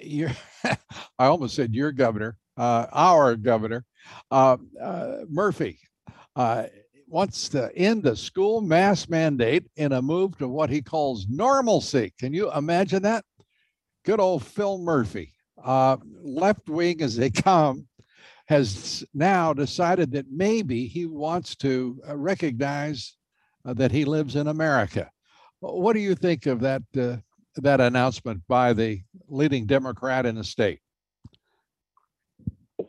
you i almost said your governor uh, our governor uh, uh, murphy uh, wants to end the school mask mandate in a move to what he calls normalcy. Can you imagine that? Good old Phil Murphy, uh, left wing as they come, has now decided that maybe he wants to uh, recognize uh, that he lives in America. What do you think of that uh, that announcement by the leading Democrat in the state?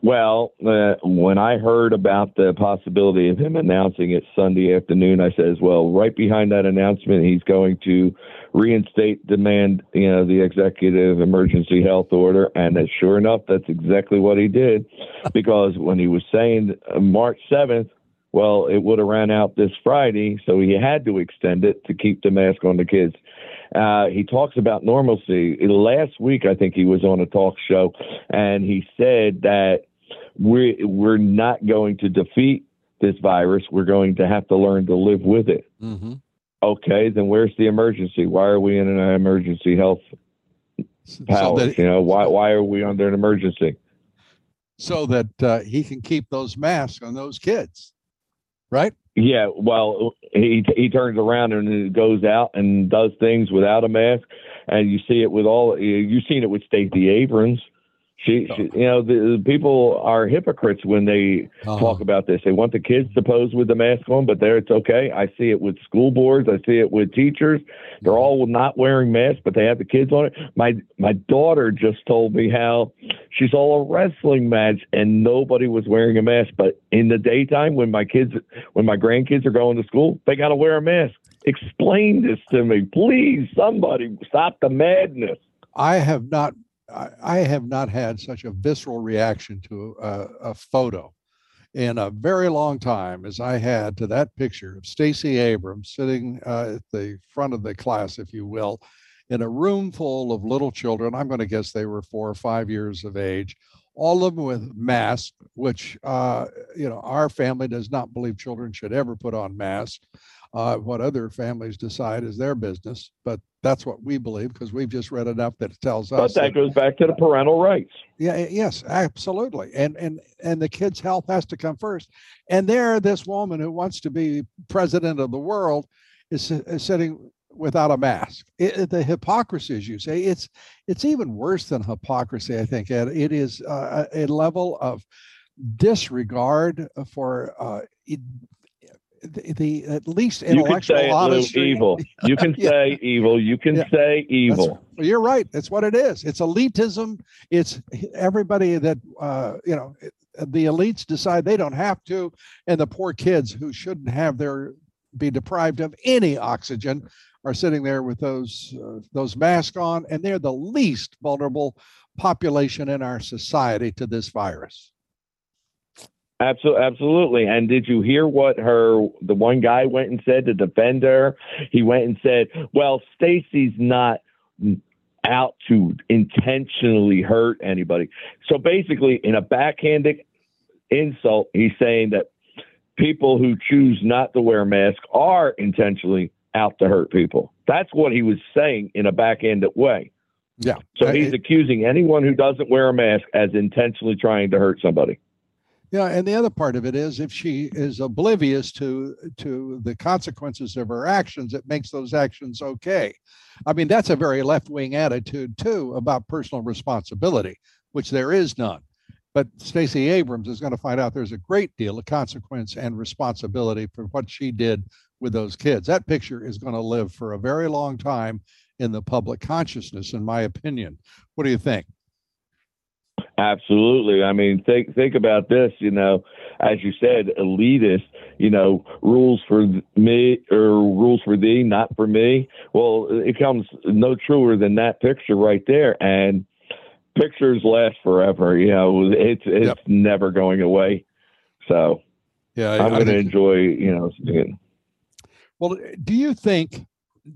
Well, uh, when I heard about the possibility of him announcing it Sunday afternoon, I says, well, right behind that announcement, he's going to reinstate demand, you know, the executive emergency health order, and that, sure enough, that's exactly what he did, because when he was saying uh, March seventh, well, it would have ran out this Friday, so he had to extend it to keep the mask on the kids. Uh, he talks about normalcy. Last week, I think he was on a talk show, and he said that we're we're not going to defeat this virus. We're going to have to learn to live with it. Mm-hmm. Okay, then where's the emergency? Why are we in an emergency health? So that, you know, why why are we under an emergency? So that uh, he can keep those masks on those kids, right? Yeah, well, he he turns around and goes out and does things without a mask, and you see it with all. You've seen it with Stacey Abrams. She, she, you know, the, the, people are hypocrites when they uh-huh. talk about this. They want the kids to pose with the mask on, but there it's okay. I see it with school boards. I see it with teachers. They're all not wearing masks, but they have the kids on it. My my daughter just told me how she's all a wrestling match and nobody was wearing a mask. But in the daytime, when my kids, when my grandkids are going to school, they got to wear a mask. Explain this to me, please. Somebody stop the madness. I have not I, have not had such a visceral reaction to a, a, photo in a very long time as I had to that picture of Stacey Abrams sitting uh, at the front of the class, if you will, in a room full of little children. I'm going to guess they were four or five years of age, all of them with masks, which, uh, you know, our family does not believe children should ever put on masks. Uh, what other families decide is their business, but that's what we believe because we've just read enough that it tells us. But that, that goes back to the parental rights. Yeah. Yes. Absolutely. And and and the kid's health has to come first. And there, this woman who wants to be president of the world is, is sitting without a mask. It, the hypocrisies you say it's it's even worse than hypocrisy. I think Ed. it is uh, a level of disregard for uh, it, the, the, at least intellectual you can say honesty. evil. You can Yeah. say evil. You can Yeah. say evil. That's- you're right. That's what it is. It's elitism. It's everybody that uh, you know. The elites decide they don't have to, and the poor kids who shouldn't have their be deprived of any oxygen are sitting there with those uh, those masks on, and they're the least vulnerable population in our society to this virus. Absolutely, absolutely. And did you hear what her the one guy went and said to defend her? He went and said, "Well, Stacey's not out to intentionally hurt anybody." So basically, in a backhanded insult, he's saying that people who choose not to wear masks are intentionally out to hurt people. That's what he was saying in a backhanded way. Yeah. So he's accusing anyone who doesn't wear a mask as intentionally trying to hurt somebody. Yeah, and the other part of it is if she is oblivious to to the consequences of her actions, it makes those actions okay. I mean, that's a very left-wing attitude too about personal responsibility, which there is none. But Stacey Abrams is going to find out there's a great deal of consequence and responsibility for what she did with those kids. That picture is going to live for a very long time in the public consciousness, in my opinion. What do you think? Absolutely. I mean, think think about this. You know, as you said, elitist. You know, rules for me or rules for thee, not for me. Well, it comes no truer than that picture right there. And pictures last forever. You know, it's it's Yep. never going away. So Yeah, I'm going to enjoy. You know, seeing. Well, do you think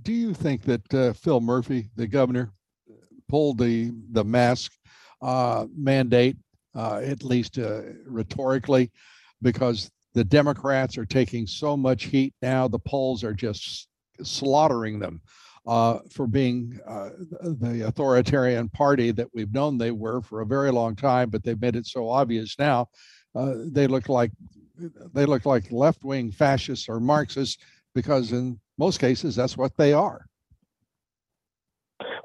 do you think that uh, Phil Murphy, the governor, pulled the the mask uh, mandate uh, at least uh, rhetorically because the Democrats are taking so much heat now? The polls are just slaughtering them uh, for being uh, the authoritarian party that we've known they were for a very long time, but they've made it so obvious now. Uh, they look like they look like left wing fascists or Marxists because in most cases that's what they are.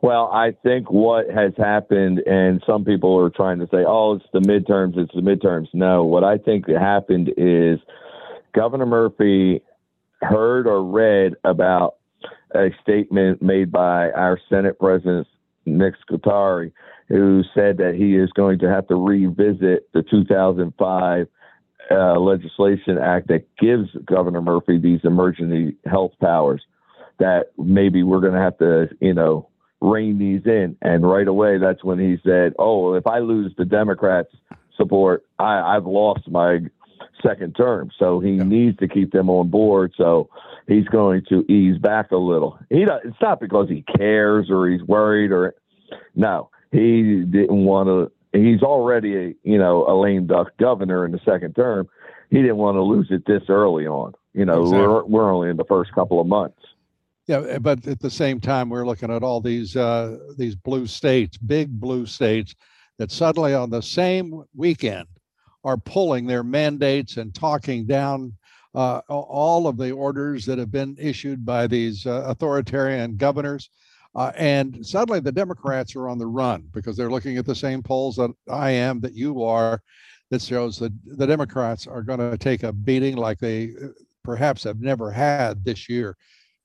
Well, I think what has happened, and some people are trying to say, oh, it's the midterms, it's the midterms. No, what I think happened is Governor Murphy heard or read about a statement made by our Senate President, Nick Scutari, who said that he is going to have to revisit the 2005 uh, legislation act that gives Governor Murphy these emergency health powers. That maybe we're going to have to, you know, rein these in. And right away, that's when he said, "Oh, if I lose the Democrats' support, I, I've lost my second term." So he needs to keep them on board. So he's going to ease back a little. He don't- it's not because he cares or he's worried or no, he didn't want to. He's already a you know a lame duck governor in the second term. He didn't want to lose it this early on. You know, Exactly. we're we're only in the first couple of months. Yeah, but at the same time, we're looking at all these uh, these blue states, big blue states, that suddenly on the same weekend are pulling their mandates and talking down uh, all of the orders that have been issued by these uh, authoritarian governors. Uh, and suddenly the Democrats are on the run because they're looking at the same polls that I am, that you are, that shows that the Democrats are going to take a beating like they uh, perhaps have never had this year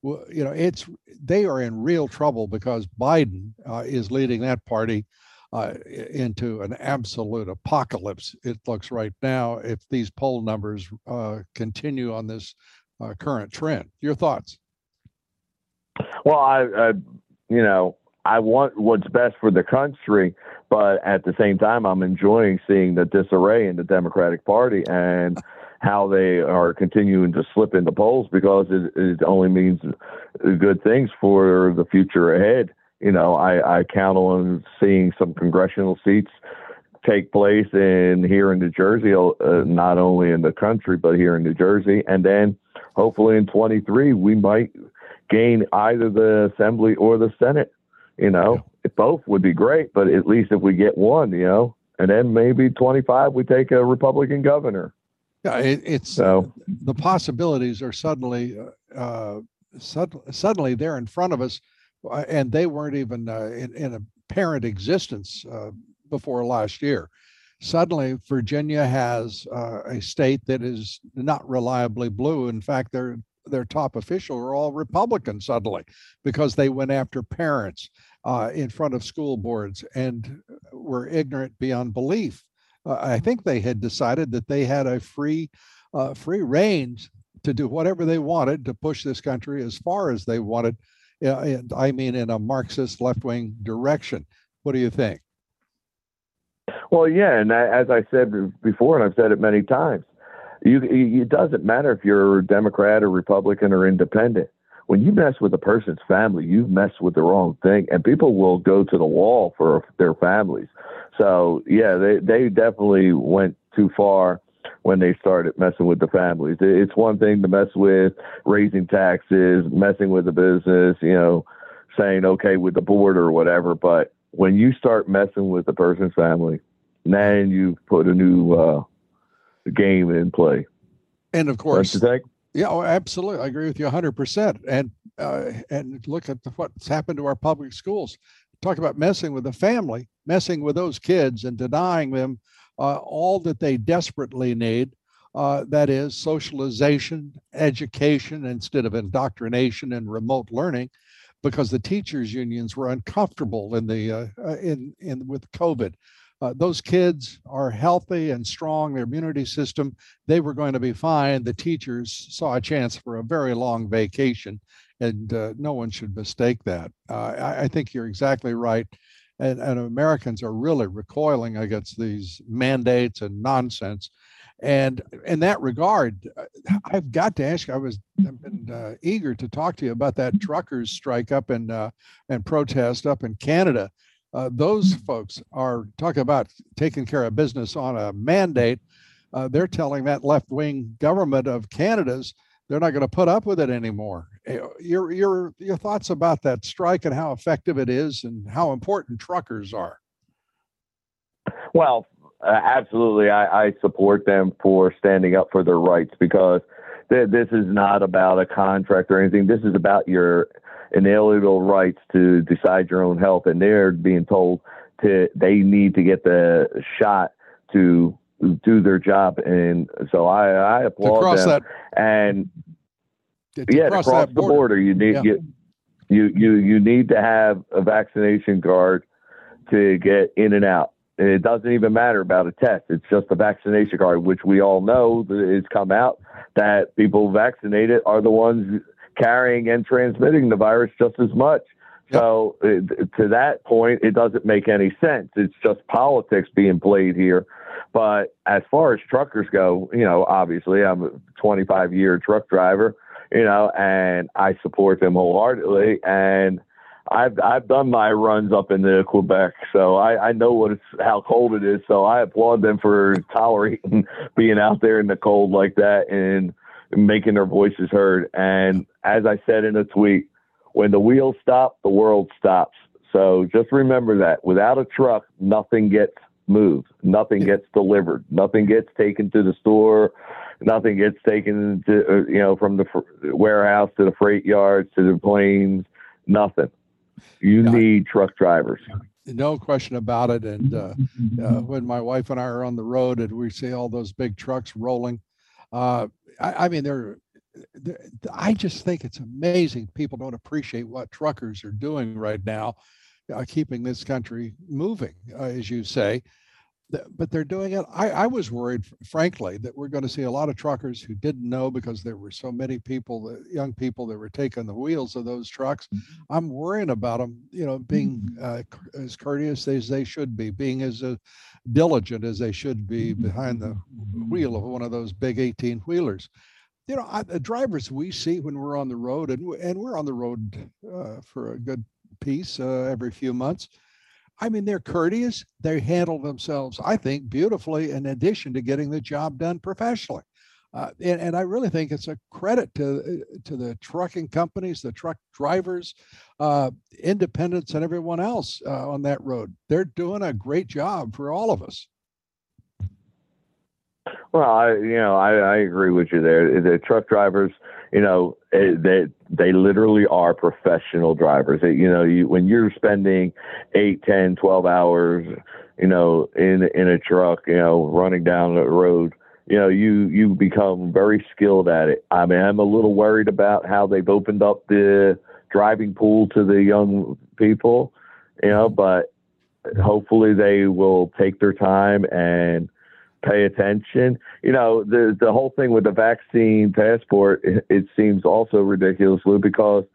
you know, it's they are in real trouble because Biden uh, is leading that party uh, into an absolute apocalypse. It looks right now if these poll numbers uh, continue on this uh, current trend. Your thoughts? Well, I, I, you know, I want what's best for the country, but at the same time, I'm enjoying seeing the disarray in the Democratic Party and how they are continuing to slip into polls because it, it only means good things for the future ahead. You know, I, I count on seeing some congressional seats take place in here in New Jersey, uh, not only in the country but here in New Jersey, and then hopefully in 23 we might gain either the assembly or the senate you know? If both would be great but at least if we get one you know? And then maybe 25 we take a republican governor. Yeah, it, it's so. the possibilities are suddenly uh, uh, sud- suddenly they're in front of us, and they weren't even uh, in, in apparent existence uh, before last year. Suddenly, Virginia has uh, a state that is not reliably blue. In fact, their their top official are all Republican suddenly because they went after parents uh, in front of school boards and were ignorant beyond belief. Uh, I think they had decided that they had a free uh, free range to do whatever they wanted to push this country as far as they wanted. I mean, in a Marxist left wing direction. What do you think? Well, yeah, and as I said before, and I've said it many times, you, it doesn't matter if you're a Democrat or Republican or independent. When you mess with a person's family, you mess with the wrong thing, and people will go to the wall for their families. So, yeah, they they definitely went too far when they started messing with the families. It's one thing to mess with raising taxes, messing with the business, you know, saying okay with the board or whatever, but when you start messing with the person's family, then you put a new uh, game in play. And of course, yeah, oh, absolutely, I agree with you 100. percent And uh, and look at the, what's happened to our public schools. Talk about messing with the family, messing with those kids, and denying them uh, all that they desperately need. Uh, that is socialization, education instead of indoctrination and remote learning, because the teachers unions were uncomfortable in the uh, uh in in with COVID. Uh, those kids are healthy and strong, their immunity system, they were going to be fine. The teachers saw a chance for a very long vacation, and uh, no one should mistake that. Uh, I, I, think you're exactly right. And, and Americans are really recoiling against these mandates and nonsense. And in that regard, uh, I've got to ask. I was I've been uh, eager to talk to you about that truckers strike up in uh, and protest up in Canada uh, those folks are talking about taking care of business on a mandate. Uh, they're telling that left wing government of Canada's they're not going to put up with it anymore. Eh, your your your thoughts about that strike and how effective it is and how important truckers are. Well, uh, absolutely, I, I, support them for standing up for their rights because th- this is not about a contract or anything. This is about your inalienable rights to decide your own health, and they're being told to they need to get the shot to do their job, and so I, I applaud them. That, and yeah, cross, cross the border. border, you need yeah. you, you you you need to have a vaccination card to get in and out. And it doesn't even matter about a test; it's just a vaccination card, which we all know has come out that people vaccinated are the ones carrying and transmitting the virus just as much. So eh, to that point, it doesn't make any sense. It's just politics being played here. But as far as truckers go, you know, obviously I'm a 25 year truck driver, you know, and I support them wholeheartedly. And I've I've done my runs up in the Quebec, so I, I know what it's how cold it is. So I applaud them for tolerating being out there in the cold like that and making their voices heard. And as I said in a tweet, when the wheels stop, the world stops. So just remember that without a truck, nothing gets moved, nothing gets delivered, nothing gets taken to the store, nothing gets taken to uh, you know from the fr- warehouse to the freight yards to the planes, nothing. You yeah. need truck drivers. No question about it. And uh, uh, when my wife and I are on the road and we see all those big trucks rolling, uh, I, I mean, they're, they're, I just think it's amazing. People don't appreciate what truckers are doing right now, uh, keeping this country moving, uh, as you say. But they're doing it. I, I was worried, frankly, that we're going to see a lot of truckers who didn't know because there were so many people, young people that were taking the wheels of those trucks. Mm-hmm. I'm worrying about them, you know, being mm-hmm. uh, as courteous as they should be, being as uh, diligent as they should be behind the wheel of one of those big 18 wheelers. You know, I, the drivers we see when we're on the road, and, and we're on the road uh, for a good piece uh, every few months. I mean, they're courteous. They handle themselves, I think, beautifully, in addition to getting the job done professionally. Uh, and, and, I really think it's a credit to uh, to the trucking companies, the truck drivers, uh, independents, and everyone else uh, on that road. They're doing a great job for all of us. Well, I, you know, I, I agree with you there. The truck drivers, you know, eh, they they literally are professional drivers. You know, you when you're spending eight, ten, twelve hours, you know, in in a truck, you know, running down the road, you know, you you become very skilled at it. I mean, I'm a little worried about how they've opened up the driving pool to the young people, you know, but hopefully they will take their time and pay attention. You know, the the whole thing with the vaccine passport, it, it seems also ridiculous, Lou, because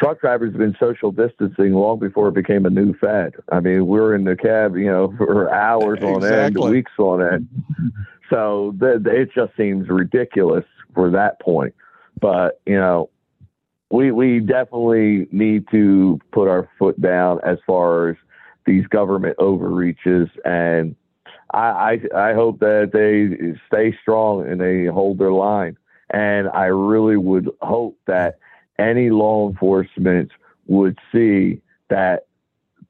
truck drivers have been social distancing long before it became a new fad. I mean, we're in the cab, you know, for hours on exactly. end, weeks on end. So the, the, it just seems ridiculous for that point. But you know, we we definitely need to put our foot down as far as these government overreaches and I, I, I hope that they stay strong and they hold their line. And I really would hope that any law enforcement would see that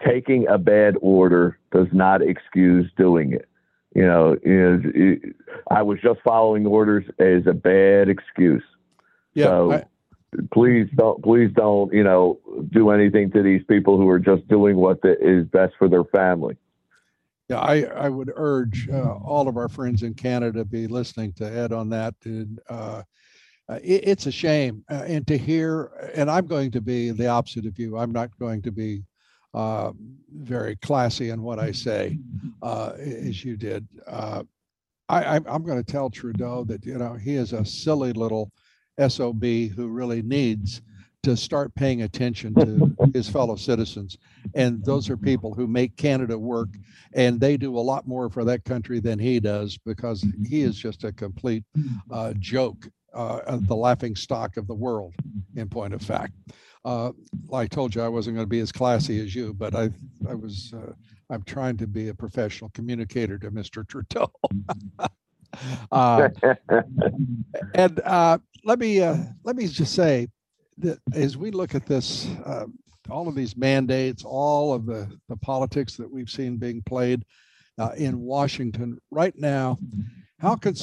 taking a bad order does not excuse doing it. You know, you it, I was just following orders is a bad excuse. Yeah. So I, please don't, please don't, you know, do anything to these people who are just doing what the, is best for their family. Yeah, I, I would urge uh, all of our friends in Canada be listening to Ed on that. And, uh, uh, it, it's a shame. Uh, and to hear, and I'm going to be the opposite of you. I'm not going to be uh, very classy in what I say, uh, as you did. I, I'm going to tell Trudeau that, you know, he is a silly little SOB who really needs to start paying attention to his fellow citizens. And those are people who make Canada work, and they do a lot more for that country than he does because he is just a complete uh, joke, uh, the laughing stock of the world, in point of fact. Uh, like I told you, I wasn't going to be as classy as you, but I, I was. Uh, I'm trying to be a professional communicator to Mr. Trudeau. Uh, and uh, let me let me just say that as we look at this, uh, all of these mandates, all of the, the politics that we've seen being played uh, in Washington right now, how could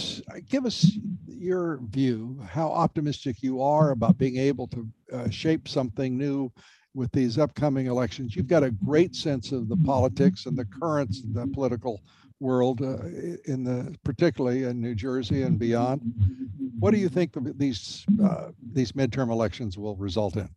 give us your view, how optimistic you are about being able to uh, shape something new with these upcoming elections? You've got a great sense of the politics and the currents the political world, uh, in the particularly in New Jersey and beyond. What do you think these uh, these midterm elections will result in?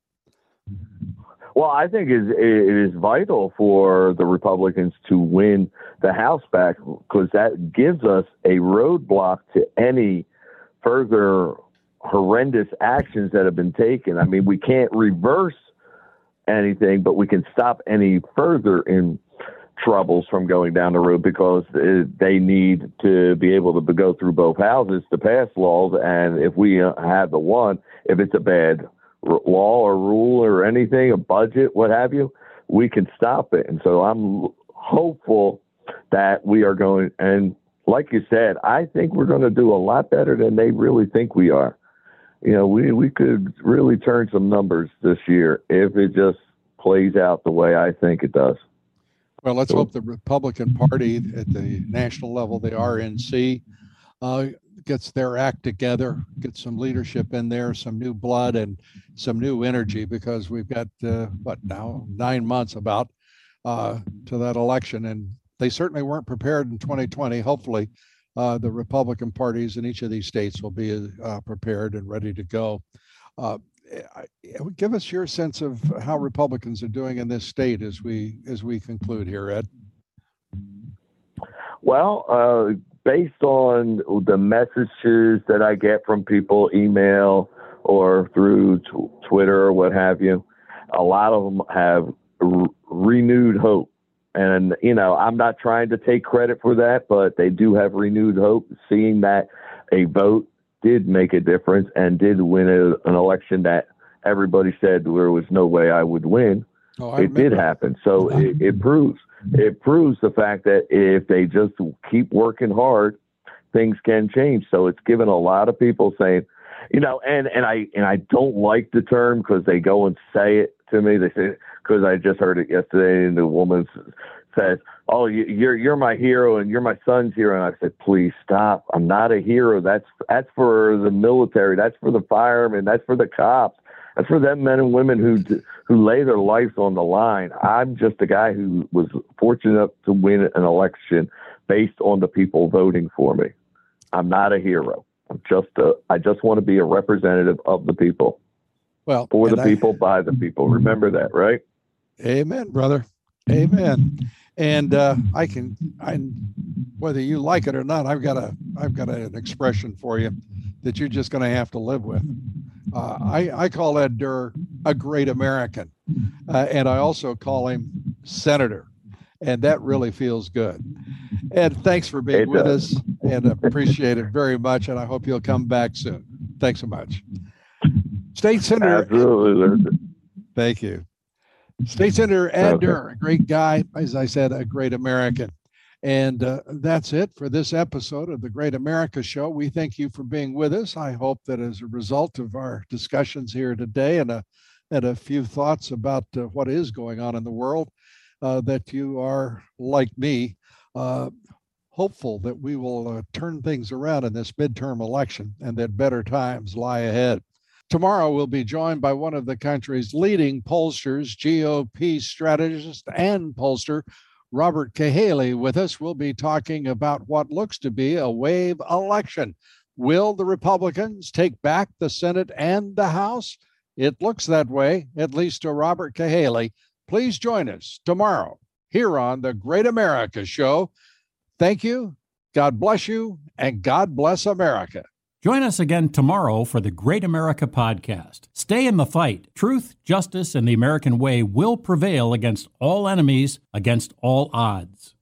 Well, I think it is vital for the Republicans to win the House back because that gives us a roadblock to any further horrendous actions that have been taken. I mean, we can't reverse anything, but we can stop any further in troubles from going down the road because uh, they need to be able to go through both houses to pass laws. And if we uh, have the one, if it's a bad law or rule or anything, a budget, what have you, we can stop it. And so I'm hopeful that we are going. And like you said, I think we're going to do a lot better than they really think we are. You know, we, we could really turn some numbers this year if it just plays out the way I think it does. Well, let's hope the Republican Party at the national level, the RNC, uh, gets their act together, gets some leadership in there, some new blood and some new energy, because we've got uh, what now nine months about uh, to that election, and they certainly weren't prepared in 2020. Hopefully, uh, the Republican parties in each of these states will be uh, prepared and ready to go. Give us your sense of how Republicans are doing in this state as we as we conclude here, Ed. Well, uh, based on the messages that I get from people, email or through t- Twitter or what have you, a lot of them have r- renewed hope. And, you know, I'm not trying to take credit for that, but they do have renewed hope, seeing that a vote did make a difference and did win a, an election that everybody said there was no way I would win. Oh, it did happen. So uh-huh. it, it proves it proves the fact that if they just keep working hard, things can change. So it's given a lot of people saying, you know, and and I and I don't like the term because they go and say it to me. They say because I just heard it yesterday, and the woman says, "Oh, you're you're my hero and you're my son's hero," and I said, "Please stop. I'm not a hero. That's that's for the military. That's for the firemen. That's for the cops. That's for them men and women who who lay their lives on the line. I'm just a guy who was fortunate enough to win an election based on the people voting for me. I'm not a hero. I'm just a. I just want to be a representative of the people. Well, for the I, people, by the people. Remember that, right? Amen, brother. Amen. And uh, I can, I, whether you like it or not, I've got a, I've got a, an expression for you that you're just going to have to live with. Uh, I, I call Ed Durr a great American, uh, and I also call him Senator, and that really feels good. Ed, thanks for being with us, and appreciate it very much. And I hope you'll come back soon. Thanks so much. State Senator. Absolutely. Thank you. State Senator Ed okay. Durr, a great guy, as I said, a great American. And uh, that's it for this episode of the Great America Show. We thank you for being with us. I hope that as a result of our discussions here today and a, and a few thoughts about uh, what is going on in the world, uh, that you are, like me, uh, hopeful that we will uh, turn things around in this midterm election and that better times lie ahead. Tomorrow, we'll be joined by one of the country's leading pollsters, GOP strategist and pollster, Robert Cahaly. With us, we'll be talking about what looks to be a wave election. Will the Republicans take back the Senate and the House? It looks that way, at least to Robert Cahaly. Please join us tomorrow here on the Great America Show. Thank you. God bless you, and God bless America. Join us again tomorrow for the Great America Podcast. Stay in the fight. Truth, justice, and the American way will prevail against all enemies, against all odds.